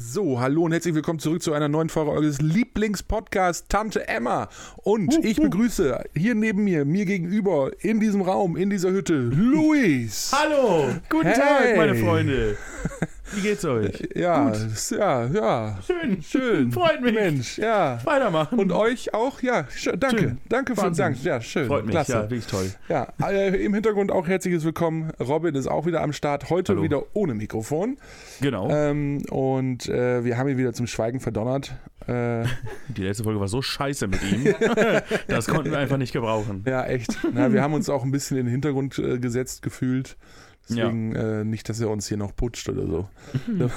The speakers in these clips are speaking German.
So, hallo und herzlich willkommen zurück zu einer neuen Folge eures Lieblingspodcasts Tante Emma. Und ich begrüße hier neben mir, mir gegenüber, in diesem Raum, in dieser Hütte, Luis. Hallo, guten Hey. Tag, meine Freunde. Wie geht's euch? Ja, s- ja, ja. Schön, Schön. Freut mich. Mensch, ja. Weitermachen. Und euch auch? Ja, danke. Schön. Danke für Wahnsinn. Dank. Ja, schön. Freut mich, Klasse. ja, wirklich toll. Ja, äh, im Hintergrund auch herzliches Willkommen. Robin ist auch wieder am Start. Heute Hallo. wieder ohne Mikrofon. Genau. Ähm, und äh, wir haben ihn wieder zum Schweigen verdonnert. Äh, Die letzte Folge war so scheiße mit ihm. das konnten wir einfach nicht gebrauchen. ja, echt. Na, wir haben uns auch ein bisschen in den Hintergrund äh, gesetzt gefühlt. Deswegen äh, nicht, dass er uns hier noch putscht oder so.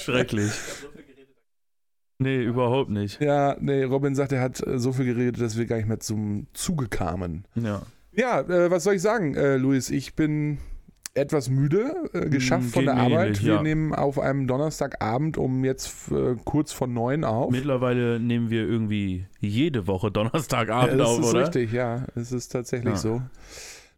Schrecklich. Nee, überhaupt nicht. Ja, nee, Robin sagt, er hat äh, so viel geredet, dass wir gar nicht mehr zum Zuge kamen. Ja. Ja, äh, was soll ich sagen, äh, Luis? Ich bin etwas müde, äh, geschafft Mm, von geht der Arbeit. ähnlich, Wir ja. nehmen auf einem Donnerstagabend um jetzt äh, kurz vor neun auf. Mittlerweile nehmen wir irgendwie jede Woche Ja, Donnerstagabend das auf, ist oder? richtig, ja. Es ist tatsächlich Ja. so.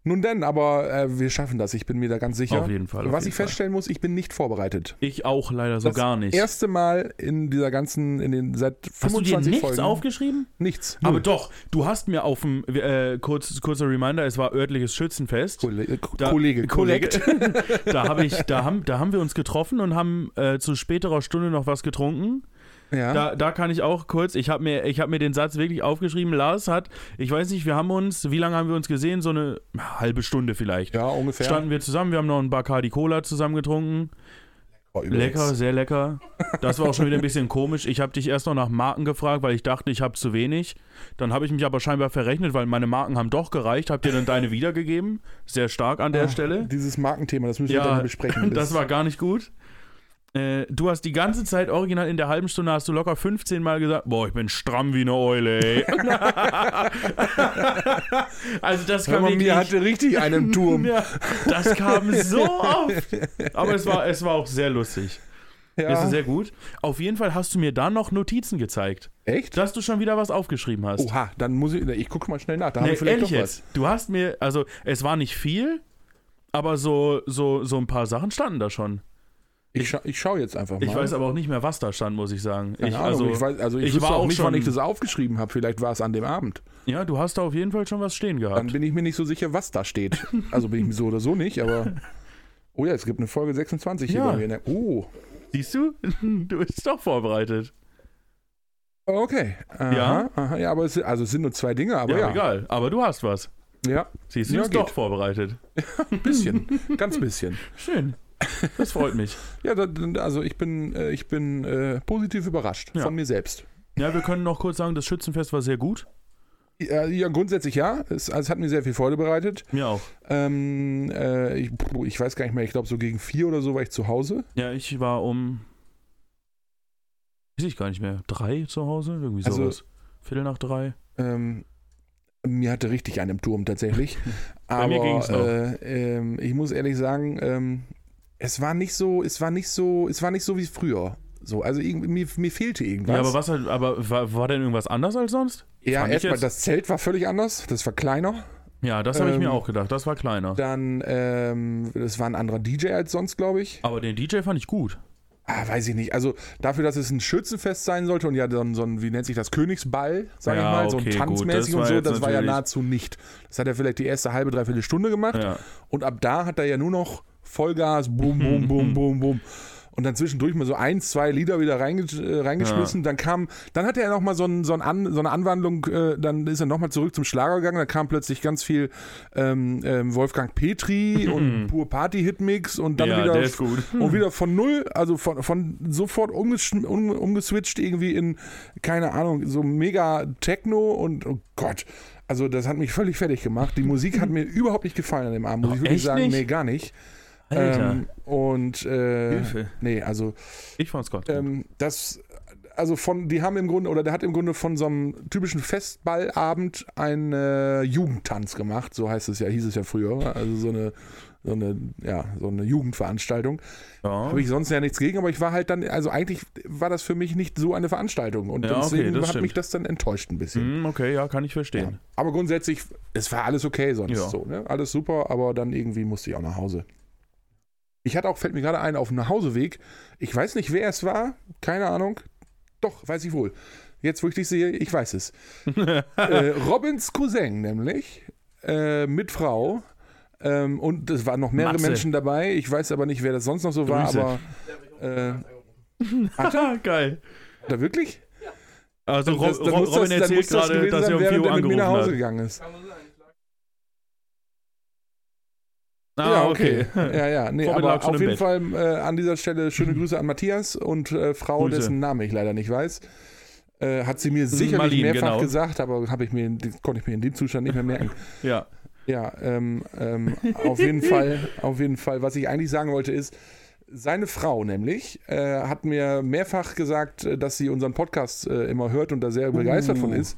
Nun denn, aber äh, wir schaffen das. Ich bin mir da ganz sicher. Auf jeden Fall. auf Was jeden ich feststellen muss, ich bin nicht vorbereitet. Ich auch leider so Das gar nicht. Erste Mal in dieser ganzen, in den seit Hast du dir 25 nichts Folgen. aufgeschrieben? Nichts. Aber Null. doch, du hast mir auf dem, äh, kurz, kurzer Reminder, es war örtliches Schützenfest. Kollege, äh, Da- Kollege, Kollege. da, hab ich, da, haben, da haben wir uns getroffen und haben äh, zu späterer Stunde noch was getrunken. Ja. Da, da kann ich auch kurz, ich habe mir, ich hab mir den Satz wirklich aufgeschrieben. Lars hat, ich weiß nicht, wir haben uns, wie lange haben wir uns gesehen? So eine halbe Stunde vielleicht. ja, ungefähr. Standen wir zusammen, wir haben noch einen Bacardi Cola zusammen getrunken. Lecker, sehr lecker. Das war auch schon wieder ein bisschen komisch. Ich habe dich erst noch nach Marken gefragt, weil ich dachte, ich habe zu wenig. Dann habe ich mich aber scheinbar verrechnet, weil meine Marken haben doch gereicht. Hab dir dann deine wiedergegeben. Sehr stark an der Ah, Stelle. Dieses Markenthema, das müssen wir Ja, dann besprechen. Das war gar nicht gut. Äh, du hast die ganze Zeit original in der halben Stunde hast du locker 15 Mal gesagt, boah, ich bin stramm wie eine Eule, ey. also das kam wirklich, mir hatte richtig einen Turm. ja, das kam so oft. Aber es war, es war auch sehr lustig. ja. Es ist sehr gut. Auf jeden Fall hast du mir dann noch Notizen gezeigt, Echt? dass du schon wieder was aufgeschrieben hast. Oha, dann muss ich, ich gucke mal schnell nach. Da Nee, wir vielleicht ehrlich doch was. jetzt. Du hast mir, also es war nicht viel, aber so, so, so ein paar Sachen standen da schon. Ich, scha ich schaue jetzt einfach mal. Ich weiß aber auch nicht mehr, was da stand, muss ich sagen. Keine Ich, Ahnung, also, ich, weiß, also ich, ich war auch auch nicht, wann schon- ich das aufgeschrieben habe. Vielleicht war es an dem Abend. ja, du hast da auf jeden Fall schon was stehen Dann gehabt. bin ich mir nicht so sicher, was da steht. Also bin ich mir so oder so nicht, aber. Oh ja, es gibt eine Folge 26 hier Ja. bei mir. ne? Oh, Siehst du? Du bist doch vorbereitet. okay. Aha, Ja? Aha, ja, aber es, also es sind nur zwei Dinge, aber ja, ja. egal. Aber du hast was. Ja, Siehst du, Ja, du bist doch geht. vorbereitet. ein bisschen. ganz bisschen. Schön. Das freut mich. Ja, da- also ich bin, äh, ich bin äh, positiv überrascht Ja. von mir selbst. Ja, wir können noch kurz sagen, das Schützenfest war sehr gut. Ja, ja grundsätzlich ja. Es, also es hat mir sehr viel Freude bereitet. Mir auch. Ähm, äh, ich, ich weiß gar nicht mehr, ich glaube so gegen vier oder so war ich zu Hause. Ja, ich war um. Weiß ich gar nicht mehr. Drei zu Hause? Irgendwie Also- sowas. Viertel nach drei. Ähm, mir hatte richtig einen im Turm tatsächlich. Bei Aber äh, ähm, ich muss ehrlich sagen, ähm, es war nicht so, es war nicht so, es war nicht so wie früher. So, also mir, mir fehlte irgendwas. Ja, aber was aber war, war denn irgendwas anders als sonst? Ja, erstmal das Zelt war völlig anders, das war kleiner. Ja, das habe ich Ähm, mir auch gedacht. Das war kleiner. Dann, ähm, das war ein anderer DJ als sonst, glaube ich. Aber den DJ fand ich gut. Ah, weiß ich nicht. Also dafür, dass es ein Schützenfest sein sollte und ja so ein, so ein wie nennt sich das, Königsball, sag Ja, ich mal, so ein okay, tanzmäßig und so, das war ja nahezu nicht. Das hat er vielleicht die erste halbe, dreiviertel Stunde gemacht Ja. und ab da hat er ja nur noch Vollgas, bum, bum, bum, bum, bum. Und dann zwischendurch mal so ein, zwei Lieder wieder äh, reingeschmissen. Dann kam, dann hatte er noch mal so, ein, so, ein An, so eine Anwandlung, äh, dann ist er noch mal zurück zum Schlager gegangen. Da kam plötzlich ganz viel ähm, ähm, Wolfgang Petri und pur Party-Hitmix und dann ja, wieder der ist gut. und wieder von null, also von, von sofort um, umgeswitcht irgendwie in, keine Ahnung, so mega Techno und oh Gott. Also das hat mich völlig fertig gemacht. Die Musik hat mir überhaupt nicht gefallen an dem Abend, muss Oh, ich wirklich sagen. nicht? Nee, gar nicht. Alter. Ähm, und äh, Hilfe. nee, also Ich fand's Gott. ähm, das, also von, die haben im Grunde, oder der hat im Grunde von so einem typischen Festballabend einen äh, Jugendtanz gemacht, so heißt es ja, hieß es ja früher. Also so eine, so eine, ja, so eine Jugendveranstaltung. ja. Habe ich sonst ja nichts gegen, aber ich war halt dann, also eigentlich war das für mich nicht so eine Veranstaltung und Ja, okay, deswegen das hat stimmt. mich das dann enttäuscht ein bisschen. Hm, okay, ja, kann ich Ja. verstehen. Aber grundsätzlich, es war alles okay sonst Ja. so, ne? Alles super, aber dann irgendwie musste ich auch nach Hause. Ich hatte auch, fällt mir gerade ein, auf dem Nachhauseweg, ich weiß nicht, wer es war, keine Ahnung. Doch, weiß ich wohl. Jetzt, wo ich dich sehe, ich weiß es. äh, Robins Cousin nämlich, äh, mit Frau. Ähm, und es waren noch mehrere Matze. Menschen dabei. Ich weiß aber nicht, wer das sonst noch so war, Grüße. aber. Äh, Geil. da wirklich? Also Das- das- Robin dann erzählt das gerade, dass er um 4 während Uhr er mit mir nach angerufen Hause hat. gegangen ist. Ah, ja, okay. Ja, ja. Nee, aber auf jeden Fall äh, an dieser Stelle schöne Grüße an Matthias und äh, Frau, Grüße. dessen Name ich leider nicht weiß. Äh, hat sie mir sicherlich Marlene, mehrfach genau. gesagt, aber habe ich mir, konnte ich mir in dem Zustand nicht mehr merken. Ja. Ja, ähm, ähm, auf jeden Fall, auf jeden Fall. Was ich eigentlich sagen wollte ist, seine Frau nämlich äh, hat mir mehrfach gesagt, äh, dass sie unseren Podcast äh, immer hört und da sehr begeistert Uh. von ist.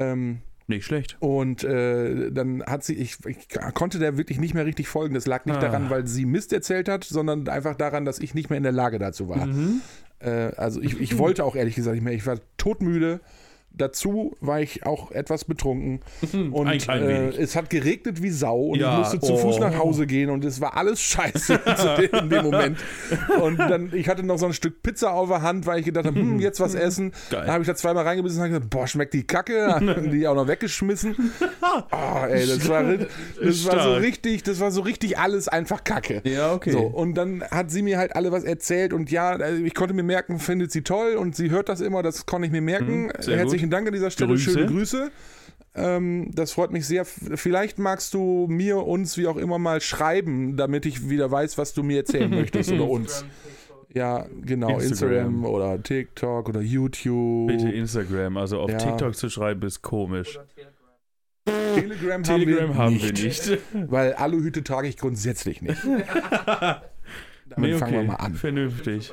Ähm, Nicht schlecht. und äh, dann hat sie, ich, ich konnte der wirklich nicht mehr richtig folgen. Das lag nicht Ah. daran, weil sie Mist erzählt hat, sondern einfach daran, dass ich nicht mehr in der Lage dazu war. Mhm. Äh, also ich, ich wollte auch ehrlich gesagt nicht mehr. Ich war todmüde. Dazu war ich auch etwas betrunken. Und Ein klein äh, es hat geregnet wie Sau und Ja, ich musste zu oh. Fuß nach Hause gehen und es war alles scheiße in dem Moment. Und dann, ich hatte noch so ein Stück Pizza auf der Hand, weil ich gedacht habe, hm, jetzt was essen. Geil. Dann habe ich da zweimal reingebissen und habe gesagt, boah, schmeckt die Kacke. Dann die auch noch weggeschmissen. Oh, ey, das war, das war so richtig, das war so richtig alles einfach Kacke. Ja, okay. So, und dann hat sie mir halt alle was erzählt und ja, also ich konnte mir merken, findet sie toll und sie hört das immer, das konnte ich mir merken. Mhm, sehr Herzlichen Dank an dieser Stelle, Grüße. schöne Grüße. Ähm, das freut mich sehr. Vielleicht magst du mir, uns, wie auch immer mal schreiben, damit ich wieder weiß, was du mir erzählen möchtest oder uns. Ja, genau, Instagram. Instagram. oder TikTok oder YouTube. Bitte Instagram. Also auf Ja. TikTok zu schreiben ist komisch. Telegram, Telegram haben wir nicht, nicht. weil Aluhüte trage ich grundsätzlich nicht. Damit Nee, fangen wir okay. mal an. Vernünftig.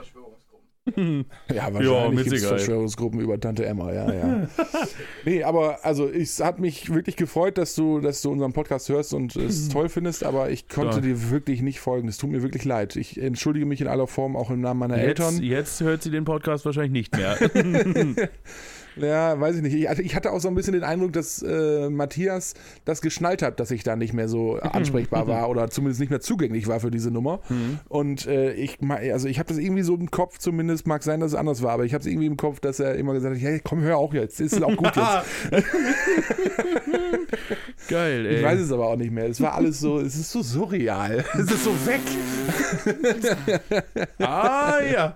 Ja, Ja, wahrscheinlich gibt es. Verschwörungsgruppen über Tante Emma, ja, ja. nee, aber also es hat mich wirklich gefreut, dass du, dass du unseren Podcast hörst und es toll findest, aber ich konnte Stark. dir wirklich nicht folgen. Es tut mir wirklich leid. Ich entschuldige mich in aller Form, auch im Namen meiner Jetzt, Eltern. jetzt hört sie den Podcast wahrscheinlich nicht mehr. Ja, weiß ich nicht. Ich hatte, ich hatte auch so ein bisschen den Eindruck, dass äh, Matthias das geschnallt hat, dass ich da nicht mehr so ansprechbar war oder zumindest nicht mehr zugänglich war für diese Nummer. Mhm. Und äh, ich, also ich habe das irgendwie so im Kopf, zumindest mag sein, dass es anders war, aber ich habe es irgendwie im Kopf, dass er immer gesagt hat, hey, komm, hör auch jetzt, ist auch gut jetzt. Geil, ey. Ich weiß es aber auch nicht mehr. Es war alles so, es ist so surreal. Es ist so weg. Ah, ja.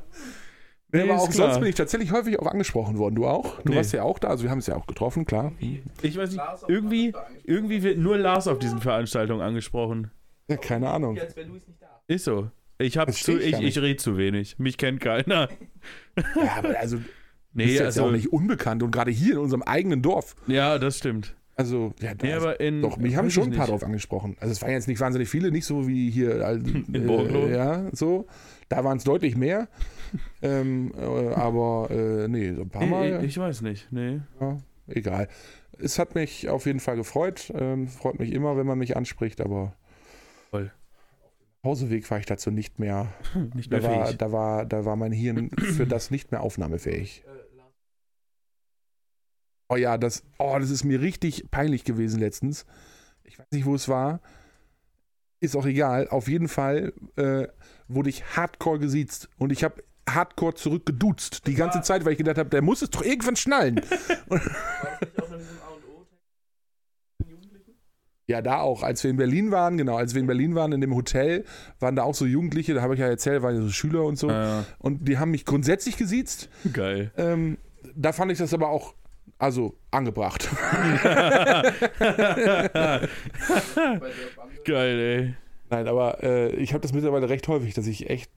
Nee, aber ist auch klar. sonst bin ich tatsächlich häufig auch angesprochen worden. Du auch? Du Nee. warst ja auch da, also wir haben es ja auch getroffen, klar. Ich weiß nicht, irgendwie, irgendwie wird nur Lars auf diesen Veranstaltungen angesprochen. Ja, keine Ahnung. Jetzt wäre Luis nicht da. Ist so. Ich hab zu, ich ich, ich rede zu wenig. Mich kennt keiner. Ja, aber also, Nee, jetzt also, ja auch nicht unbekannt und gerade hier in unserem eigenen Dorf. ja, das stimmt. Also, ja, da Nee, aber in, doch, mich haben schon ein paar nicht. drauf angesprochen. Also es waren jetzt nicht wahnsinnig viele, nicht so wie hier also, In Borglo? äh, ja, so. Da waren es deutlich mehr. ähm, äh, aber äh, nee, so ein paar Mal. Ich, ich weiß nicht, nee. Ja, egal. Es hat mich auf jeden Fall gefreut. Ähm, freut mich immer, wenn man mich anspricht, aber Voll. Hauseweg war ich dazu nicht mehr. Nicht mehr Da war, fähig. da, war, da war mein Hirn für das nicht mehr aufnahmefähig. Oh ja, das, oh, das ist mir richtig peinlich gewesen letztens. Ich weiß nicht, wo es war. Ist auch egal. Auf jeden Fall äh, wurde ich hardcore gesiezt. Und ich habe hardcore zurückgeduzt. Die ganze Zeit, weil ich gedacht habe, der muss es doch irgendwann schnallen. Ja, da auch. Als wir in Berlin waren, genau, als wir in Berlin waren, in dem Hotel, waren da auch so Jugendliche, da habe ich ja erzählt, waren ja so Schüler und so. Ah, Und die haben mich grundsätzlich gesiezt. geil. Ähm, da fand ich das aber auch, also, angebracht. Geil, ey. Nein, aber äh, ich habe das mittlerweile recht häufig, dass ich echt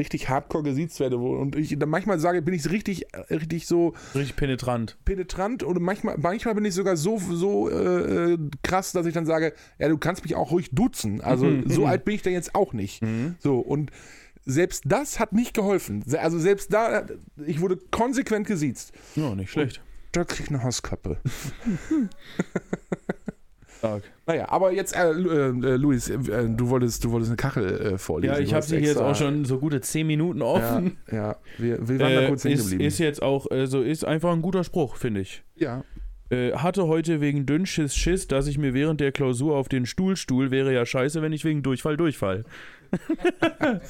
richtig hardcore gesiezt werde. Und ich dann manchmal sage, bin ich richtig, richtig so Richtig penetrant. penetrant und manchmal, manchmal bin ich sogar so, so äh, äh, krass, dass ich dann sage, ja, du kannst mich auch ruhig duzen. Also so alt bin ich denn jetzt auch nicht. Mhm. So, und selbst das hat nicht geholfen. Also selbst da, ich wurde konsequent gesiezt. Ja, nicht schlecht. Da krieg ich eine Hausklappe. Stark. Naja, aber jetzt, äh, äh, Luis, äh, du, wolltest, du wolltest eine Kachel äh, vorlesen. Ja, ich habe sie hier jetzt extra- auch schon so gute 10 Minuten Ja, offen. ja wir, wir waren da Äh, kurz ist, geblieben. ist jetzt auch, also ist einfach ein guter Spruch, finde ich. ja. Äh, hatte heute wegen Dünnschiss Schiss, dass ich mir während der Klausur auf den Stuhl stuhl, wäre ja scheiße, wenn ich wegen Durchfall durchfall.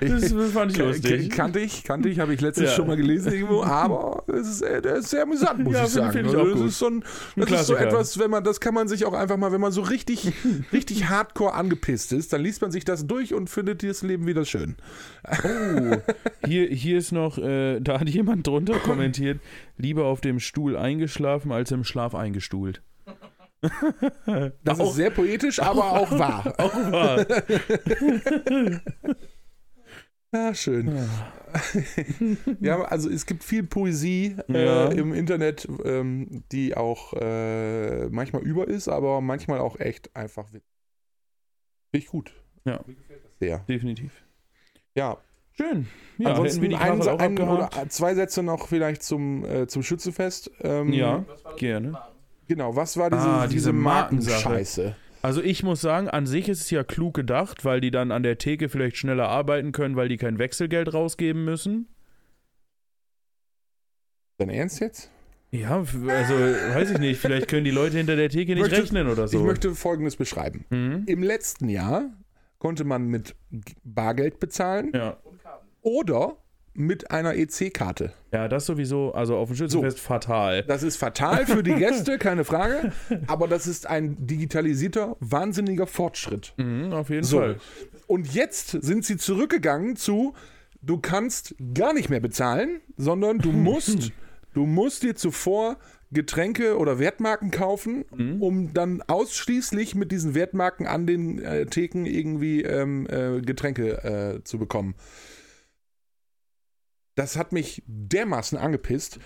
Das fand ich lustig. Kannte ich, kannte ich, habe ich letztens Ja. schon mal gelesen irgendwo, aber es ist, äh, ist sehr amüsant, muss Ja, ich sagen. ich Also das gut. ist, so ein, das ist so etwas, wenn man, das kann man sich auch einfach mal, wenn man so richtig, richtig hardcore angepisst ist, dann liest man sich das durch und findet das Leben wieder schön. Oh, hier, hier ist noch, äh, da hat jemand drunter kommentiert, lieber auf dem Stuhl eingeschlafen als im Schlaf eingestuhlt. Das Auch- ist sehr poetisch, aber auch wahr. Auch wahr. Ja, schön. Ja, also es gibt viel Poesie Ja. äh, im Internet, ähm, die auch äh, manchmal über ist, aber manchmal auch echt einfach witzig. Finde ich gut. Ja. Mir gefällt das sehr. Definitiv. Ja, Schön. Ja, ansonsten wir die ein, auch ein oder zwei Sätze noch vielleicht zum, äh, zum Schützefest. Ähm, Ja, gerne. Genau, was war diese, Ah, diese diese. Markenscheiße? Also ich muss sagen, an sich ist es ja klug gedacht, weil die dann an der Theke vielleicht schneller arbeiten können, weil die kein Wechselgeld rausgeben müssen. Dein Ernst jetzt? Ja, also weiß ich nicht, vielleicht können die Leute hinter der Theke nicht möchte- rechnen oder so. Ich möchte Folgendes beschreiben. Mhm. Im letzten Jahr konnte man mit Bargeld bezahlen Ja. oder mit einer EC-Karte. ja, das sowieso, also auf dem Schützenfest fatal. Das ist fatal für die Gäste, keine Frage, aber das ist ein digitalisierter, wahnsinniger Fortschritt. Mhm, auf jeden So. Fall. Und jetzt sind sie zurückgegangen zu, du kannst gar nicht mehr bezahlen, sondern du musst, du musst dir zuvor Getränke oder Wertmarken kaufen, Mhm. um dann ausschließlich mit diesen Wertmarken an den äh, Theken irgendwie ähm, äh, Getränke äh, zu bekommen. Das hat mich dermaßen angepisst.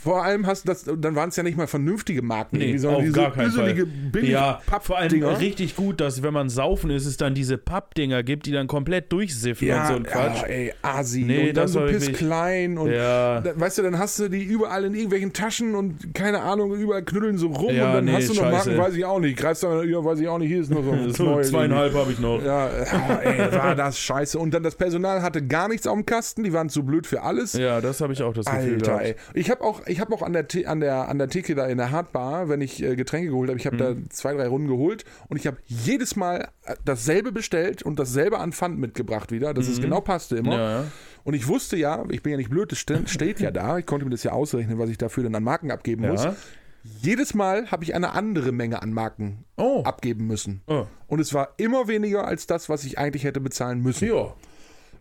Vor allem hast du das, dann waren es ja nicht mal vernünftige Marken, Nee, sondern diese gar billige Ja, vor allem richtig gut, dass wenn man saufen ist, es dann diese Pappdinger gibt, die dann komplett durchsiffen und so ein Quatsch. Ja, ey, Asi. Nee, und dann so piss klein und Ja. da, weißt du, dann hast du die überall in irgendwelchen Taschen und keine Ahnung, überall knüddeln so rum Ja, und dann nee, hast du noch scheiße. Marken, weiß ich auch nicht. Greifst dann, ja, weiß ich auch nicht, hier ist noch so, So zweieinhalb habe ich noch. Ja, ey, war das scheiße. Und dann das Personal hatte gar nichts auf dem Kasten, die waren zu blöd für alles. Ja, das habe ich auch das Gefühl Alter, gehabt. ey. Ich habe auch, ich habe auch an der, an, der, an der Theke da in der Hardbar, wenn ich äh, Getränke geholt habe, ich habe Mhm. da zwei, drei Runden geholt und ich habe jedes Mal äh, dasselbe bestellt und dasselbe an Pfand mitgebracht wieder, dass es genau passte immer. Mhm. Ja, ja. Und ich wusste ja, ich bin ja nicht blöd, das ste- steht ja da, ich konnte mir das ja ausrechnen, was ich dafür dann an Marken abgeben muss. ja. Jedes Mal habe ich eine andere Menge an Marken Oh. abgeben müssen. oh. Und es war immer weniger als das, was ich eigentlich hätte bezahlen müssen. Ja.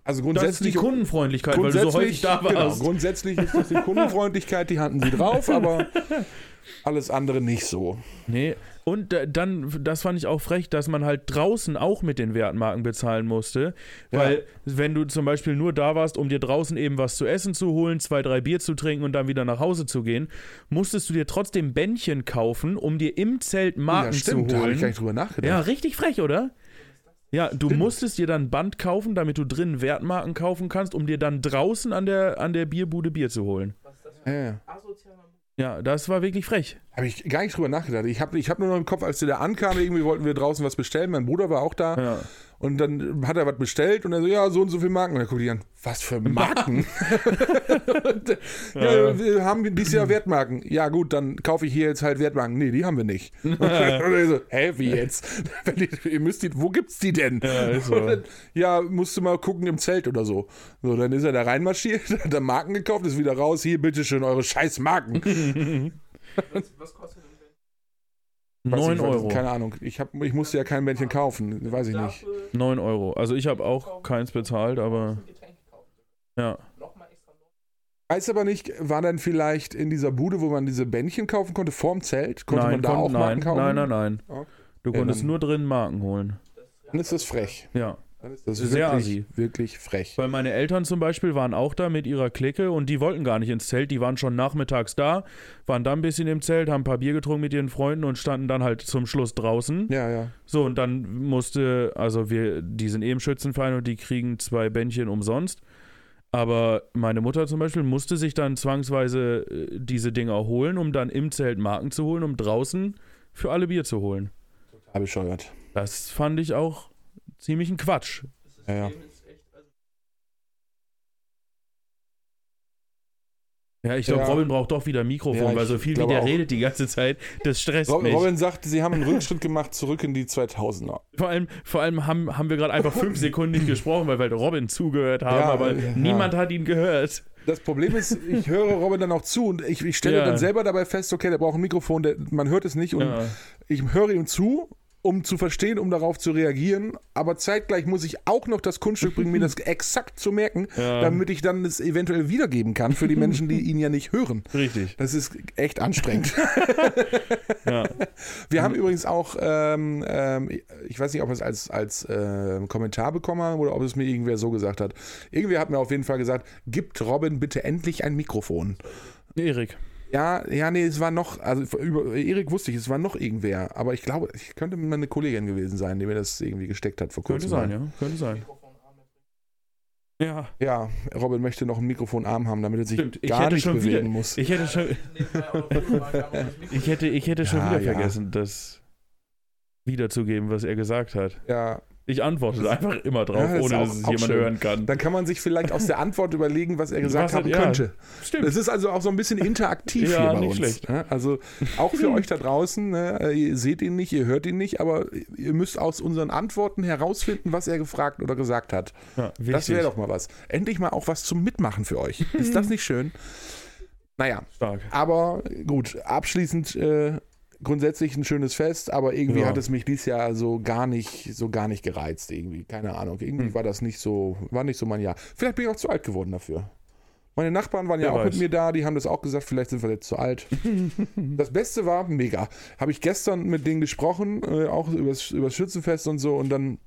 Also Das ist die grundsätzlich Kundenfreundlichkeit, weil du so häufig da genau, warst. grundsätzlich ist das die Kundenfreundlichkeit, die hatten sie drauf, aber alles andere nicht so. Nee. Und dann, das fand ich auch frech, dass man halt draußen auch mit den Wertmarken bezahlen musste. Weil, wenn du zum Beispiel nur da warst, um dir draußen eben was zu essen zu holen, zwei, drei Bier zu trinken und dann wieder nach Hause zu gehen, musstest du dir trotzdem Bändchen kaufen, um dir im Zelt Marken ja, stimmt, zu da habe ich gar holen. nicht drüber nachgedacht. Ja, richtig frech, oder? Ja, du musstest dir dann ein Band kaufen, damit du drinnen Wertmarken kaufen kannst, um dir dann draußen an der, an der Bierbude Bier zu holen. Ja, ja. Ja, das war wirklich frech. Habe ich gar nicht drüber nachgedacht. Ich habe ich hab nur noch im Kopf, als der da ankam, irgendwie wollten wir draußen was bestellen. Mein Bruder war auch da. Ja. Und dann hat er was bestellt und er so, ja, so und so viele Marken. Und dann guckt ich an, was für Marken? Und, ja, wir haben dieses Jahr Wertmarken. Ja, gut, dann kaufe ich hier jetzt halt Wertmarken. Nee, die haben wir nicht. und er so, hä, wie jetzt? Die, ihr müsst die, wo gibt's die denn? Ja, so. Dann, ja, musst du mal gucken im Zelt oder so. So, dann ist er da reinmarschiert, hat er Marken gekauft, ist wieder raus. Hier, bitteschön, eure scheiß Marken. Was kostet denn 9 Weiß ich, Euro. Keine Ahnung. Ich, hab, ich musste ja kein Bändchen kaufen. Weiß ich nicht. Dafür 9 Euro. Also ich habe auch keins bezahlt, aber ja. Weiß aber nicht, war dann vielleicht in dieser Bude, wo man diese Bändchen kaufen konnte, vorm Zelt? Konnte nein, man da kon- auch nein, Marken kaufen? nein, nein, nein. Okay. Du Ja, konntest dann- nur drin Marken holen. Dann ist das frech. Ja. Dann ist das Sehr wirklich, assi. wirklich frech. Weil meine Eltern zum Beispiel waren auch da mit ihrer Clique und die wollten gar nicht ins Zelt. Die waren schon nachmittags da, waren dann ein bisschen im Zelt, haben ein paar Bier getrunken mit ihren Freunden und standen dann halt zum Schluss draußen. Ja, ja. So, und dann musste, also wir, die sind eben Schützenverein und die kriegen zwei Bändchen umsonst. Aber meine Mutter zum Beispiel musste sich dann zwangsweise äh, diese Dinger holen, um dann im Zelt Marken zu holen, um draußen für alle Bier zu holen. Total bescheuert. Das fand ich auch ziemlich ein Quatsch. Das Ja, ja. Ja, ich glaube, Ja. Robin braucht doch wieder ein Mikrofon, Ja, weil so viel wie der auch. redet die ganze Zeit, das stresst Rob- mich. Robin sagt, sie haben einen Rückschritt gemacht zurück in die 2000er. Vor allem, vor allem haben, haben wir gerade einfach fünf Sekunden nicht gesprochen, weil wir Robin zugehört haben, Ja, aber niemand hat ihn gehört. Das Problem ist, ich höre Robin dann auch zu und ich, ich stelle dann selber dabei fest, okay, der braucht ein Mikrofon, der, man hört es nicht und ich höre ihm zu, um zu verstehen, um darauf zu reagieren, aber zeitgleich muss ich auch noch das Kunststück bringen, mir das exakt zu merken, Ja. damit ich dann es eventuell wiedergeben kann für die Menschen, die ihn ja nicht hören. Richtig. Das ist echt anstrengend. Ja. Wir haben übrigens auch, ähm, ähm, ich weiß nicht, ob wir es als, als ähm, Kommentar bekommen haben oder ob es mir irgendwer so gesagt hat. Irgendwer hat mir auf jeden Fall gesagt, gibt Robin bitte endlich ein Mikrofon. Erik. Ja, ja, nee, es war noch, also über Erik wusste ich, es war noch irgendwer, aber ich glaube, ich könnte mal eine Kollegin gewesen sein, die mir das irgendwie gesteckt hat vor Könnte kurzem. sein, mal. ja. Könnte sein. Ja. Ja, Robin möchte noch einen Mikrofonarm haben, damit er sich Stimmt, gar nicht schon bewegen wieder- muss. Ich hätte schon, ich hätte, ich hätte schon Ja, wieder ja. vergessen, das wiederzugeben, was er gesagt hat. Ja, Ich antworte einfach immer drauf, Ja, ohne auch- dass es jemand schön. hören kann. dann kann man sich vielleicht aus der Antwort überlegen, was er gesagt Was haben ja. könnte. Stimmt. Es ist also auch so ein bisschen interaktiv Ja, hier bei nicht uns. schlecht. ne? Also auch für euch da draußen, ne? ihr seht ihn nicht, ihr hört ihn nicht, aber ihr müsst aus unseren Antworten herausfinden, was er gefragt oder gesagt hat. Das wäre doch mal was. Endlich mal auch was zum Mitmachen für euch. Ist das nicht schön? Naja, stark. aber gut, abschließend äh, grundsätzlich ein schönes Fest, aber irgendwie Ja. hat es mich dieses Jahr so gar nicht, so gar nicht gereizt irgendwie. Keine Ahnung. Irgendwie Hm. war das nicht so, war nicht so mein Jahr. Vielleicht bin ich auch zu alt geworden dafür. Meine Nachbarn waren ja Wer auch weiß. mit mir da, die haben das auch gesagt, vielleicht sind wir jetzt zu alt. das Beste war, mega. Habe ich gestern mit denen gesprochen, äh, auch über das Schützenfest und so und dann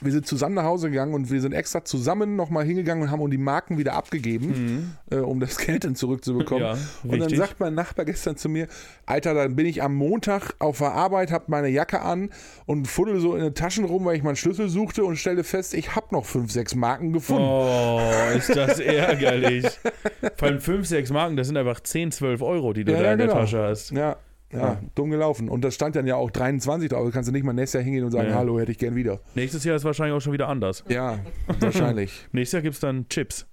wir sind zusammen nach Hause gegangen und wir sind extra zusammen nochmal hingegangen und haben die Marken wieder abgegeben, äh, um das Geld dann zurückzubekommen. Ja, Und dann wichtig. sagt mein Nachbar gestern zu mir, Alter, dann bin ich am Montag auf der Arbeit, hab meine Jacke an und fuddel so in den Taschen rum, weil ich meinen Schlüssel suchte und stelle fest, ich hab noch fünf, sechs Marken gefunden. Oh, ist das ärgerlich. Vor allem 5, 6 Marken, das sind einfach 10, 12 Euro, die du Ja, da in der genau. Tasche hast. Ja, ja, Ja. dumm gelaufen. Und das stand dann ja auch 23 drauf. Kannst du nicht mal nächstes Jahr hingehen und sagen, Nee. hallo, hätte ich gern wieder. Nächstes Jahr ist wahrscheinlich auch schon wieder anders. Ja, wahrscheinlich. Nächstes Jahr gibt es dann Chips.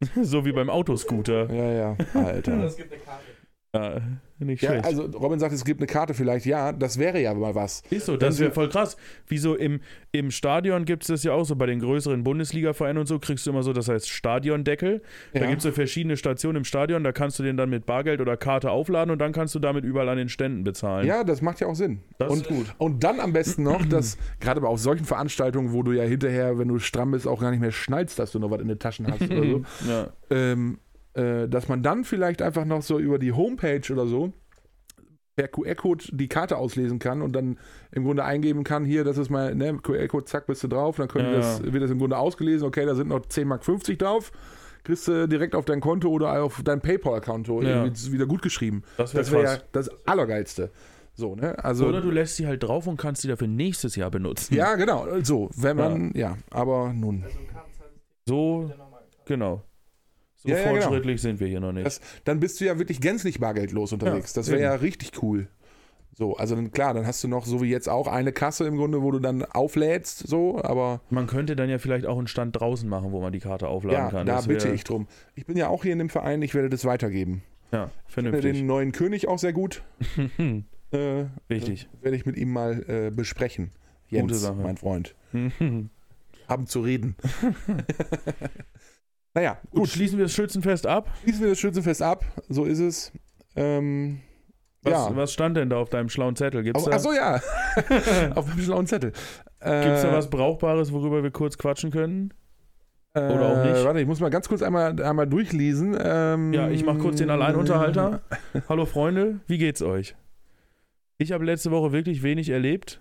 so wie beim Autoscooter. Ja, ja, Alter. Es gibt eine Karte. Ja, nicht Ja, schlecht. also Robin sagt, es gibt eine Karte vielleicht. Ja, das wäre ja mal was. ist so, das wäre voll krass. Wieso im, im Stadion gibt es das ja auch so, bei den größeren Bundesliga-Vereinen und so kriegst du immer so, das heißt Stadiondeckel. Da Ja. gibt es so verschiedene Stationen im Stadion, da kannst du den dann mit Bargeld oder Karte aufladen und dann kannst du damit überall an den Ständen bezahlen. Ja, das macht ja auch Sinn. das und, ist gut. und dann am besten noch, dass gerade bei auf solchen Veranstaltungen, wo du ja hinterher, wenn du stramm bist, auch gar nicht mehr schnallst, dass du noch was in den Taschen hast oder so, Ja. ähm, äh, dass man dann vielleicht einfach noch so über die Homepage oder so per QR-Code die Karte auslesen kann und dann im Grunde eingeben kann, hier, das ist mal, ne, QR-Code, zack, bist du drauf, dann können Ja. das, wird das im Grunde ausgelesen, okay, da sind noch 10,50 Mark drauf, kriegst du direkt auf dein Konto oder auf dein PayPal-Konto Ja. irgendwie wieder gut geschrieben. Das wäre Das wäre ja das Allergeilste. So, ne? Also, Oder du lässt sie halt drauf und kannst sie dafür nächstes Jahr benutzen. ja, genau, so, wenn man, ja, aber nun. Also So, genau. So Ja, genau. fortschrittlich sind wir hier noch nicht. Das, dann bist du ja wirklich gänzlich bargeldlos unterwegs. Das wäre ja richtig cool. So, also dann, klar, dann hast du noch, so wie jetzt auch, eine Kasse im Grunde, wo du dann auflädst, so, aber man könnte dann ja vielleicht auch einen Stand draußen machen, wo man die Karte aufladen ja, kann. da Das bitte ich drum. Ich bin ja auch hier in dem Verein, ich werde das weitergeben. Ja, Ich finde vernünftig. den neuen König auch sehr gut. Äh, Wichtig. Werde ich mit ihm mal äh, besprechen. Gute Jens, Sache. mein Freund. Haben zu reden. naja, Gut, gut. schließen wir das Schützenfest ab. Schließen wir das Schützenfest ab. So ist es. Ähm, Was, ja. was stand denn da auf deinem schlauen Zettel? Gibt es Auf, da, achso, ja. Auf dem schlauen Zettel. Äh, gibt's da was Brauchbares, worüber wir kurz quatschen können? äh, oder auch nicht? Warte, ich muss mal ganz kurz einmal, einmal durchlesen. Ähm, Ja, ich mache kurz den Alleinunterhalter. Hallo Freunde, wie geht's euch? Ich habe letzte Woche wirklich wenig erlebt.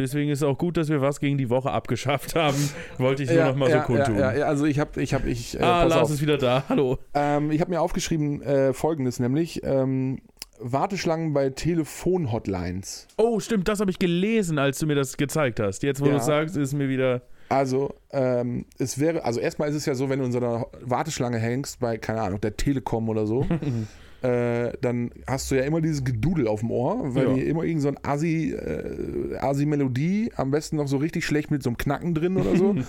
Deswegen ist es auch gut, dass wir was gegen die Woche abgeschafft haben. Wollte ich nur Ja, noch mal ja, so kundtun. Ja, ja, also ich habe, ich habe, ich, äh, ah, Lars auf. ist wieder da. Hallo. Ähm, ich habe mir aufgeschrieben äh, Folgendes, nämlich ähm, Warteschlangen bei Telefonhotlines. Oh, stimmt, das habe ich gelesen, als du mir das gezeigt hast. Jetzt, wo Ja. du sagst, ist mir wieder. Also, ähm, es wäre, also erstmal ist es ja so, wenn du in so einer Warteschlange hängst, bei, keine Ahnung, der Telekom oder so, äh, dann hast du ja immer dieses Gedudel auf dem Ohr, weil Ja. die immer irgend so ein Assi, äh, Assi-Melodie, am besten noch so richtig schlecht mit so einem Knacken drin oder so.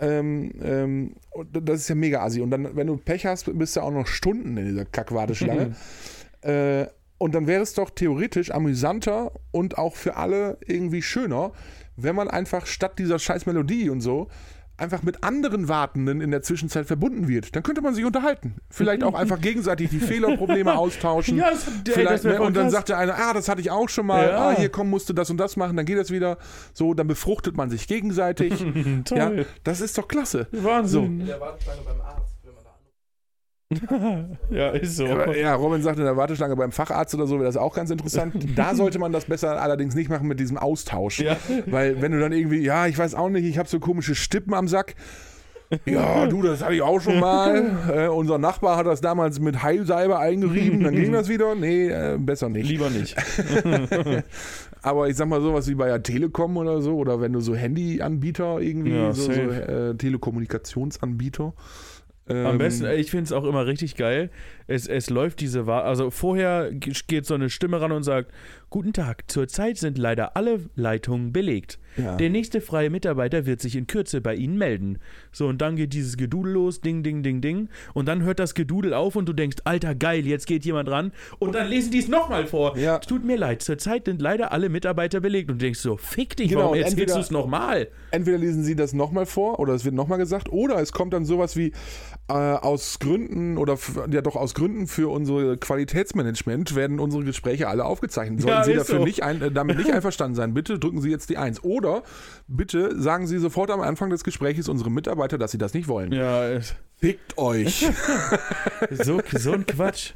Ähm, ähm, und das ist ja mega assi. Und dann, wenn du Pech hast, bist du auch noch Stunden in dieser Kackwarteschlange. äh, und dann wäre es doch theoretisch amüsanter und auch für alle irgendwie schöner, wenn man einfach statt dieser scheiß Melodie und so einfach mit anderen Wartenden in der Zwischenzeit verbunden wird. Dann könnte man sich unterhalten. Vielleicht auch einfach gegenseitig die Fehlerprobleme austauschen. Ja, das- ey, Vielleicht, ne? Und dann sagt der eine, ah, das hatte ich auch schon mal. Ja. Ah, hier komm, musst du das und das machen. Dann geht das wieder. So, dann befruchtet man sich gegenseitig. Toll. ja, das ist doch klasse. Wahnsinn. In der Warteschlange beim Arzt, wenn man da anruft. Ja, ist so. Ja, Robin sagt in der Warteschlange beim Facharzt oder so wäre das auch ganz interessant. Da sollte man das besser allerdings nicht machen mit diesem Austausch. Ja. Weil wenn du dann irgendwie, ja, ich weiß auch nicht, ich habe so komische Stippen am Sack. Ja, du, das hatte ich auch schon mal. Äh, unser Nachbar hat das damals mit Heilsalbe eingerieben, dann ging das wieder. Nee, äh, besser nicht. Lieber nicht. Aber ich sag mal sowas wie bei der Telekom oder so, oder wenn du so Handyanbieter irgendwie, Ja, so, so äh, Telekommunikationsanbieter. Am ähm, besten, ich finde es auch immer richtig geil. Es, es läuft diese Wahl. Also vorher ge- geht so eine Stimme ran und sagt: Guten Tag, zurzeit sind leider alle Leitungen belegt. Ja. Der nächste freie Mitarbeiter wird sich in Kürze bei Ihnen melden. So, und dann geht dieses Gedudel los, ding, ding, ding, ding. Und dann hört das Gedudel auf und du denkst, Alter, geil, jetzt geht jemand ran. Und dann lesen die es nochmal vor. Ja. Tut mir leid, zurzeit sind leider alle Mitarbeiter belegt. Und du denkst so, fick dich, Genau, warum erzählst entweder- du es nochmal? entweder lesen sie das nochmal vor oder es wird nochmal gesagt oder es kommt dann sowas wie äh, aus Gründen oder ja doch aus Gründen für unsere Qualitätsmanagement werden unsere Gespräche alle aufgezeichnet. Sollten Ja, Sie ist dafür so. nicht ein, äh, damit nicht einverstanden sein, bitte drücken Sie jetzt die Eins. Oder bitte sagen Sie sofort am Anfang des Gesprächs unserem Mitarbeiter, dass Sie das nicht wollen. Ja, es- Fickt euch. so, so ein Quatsch.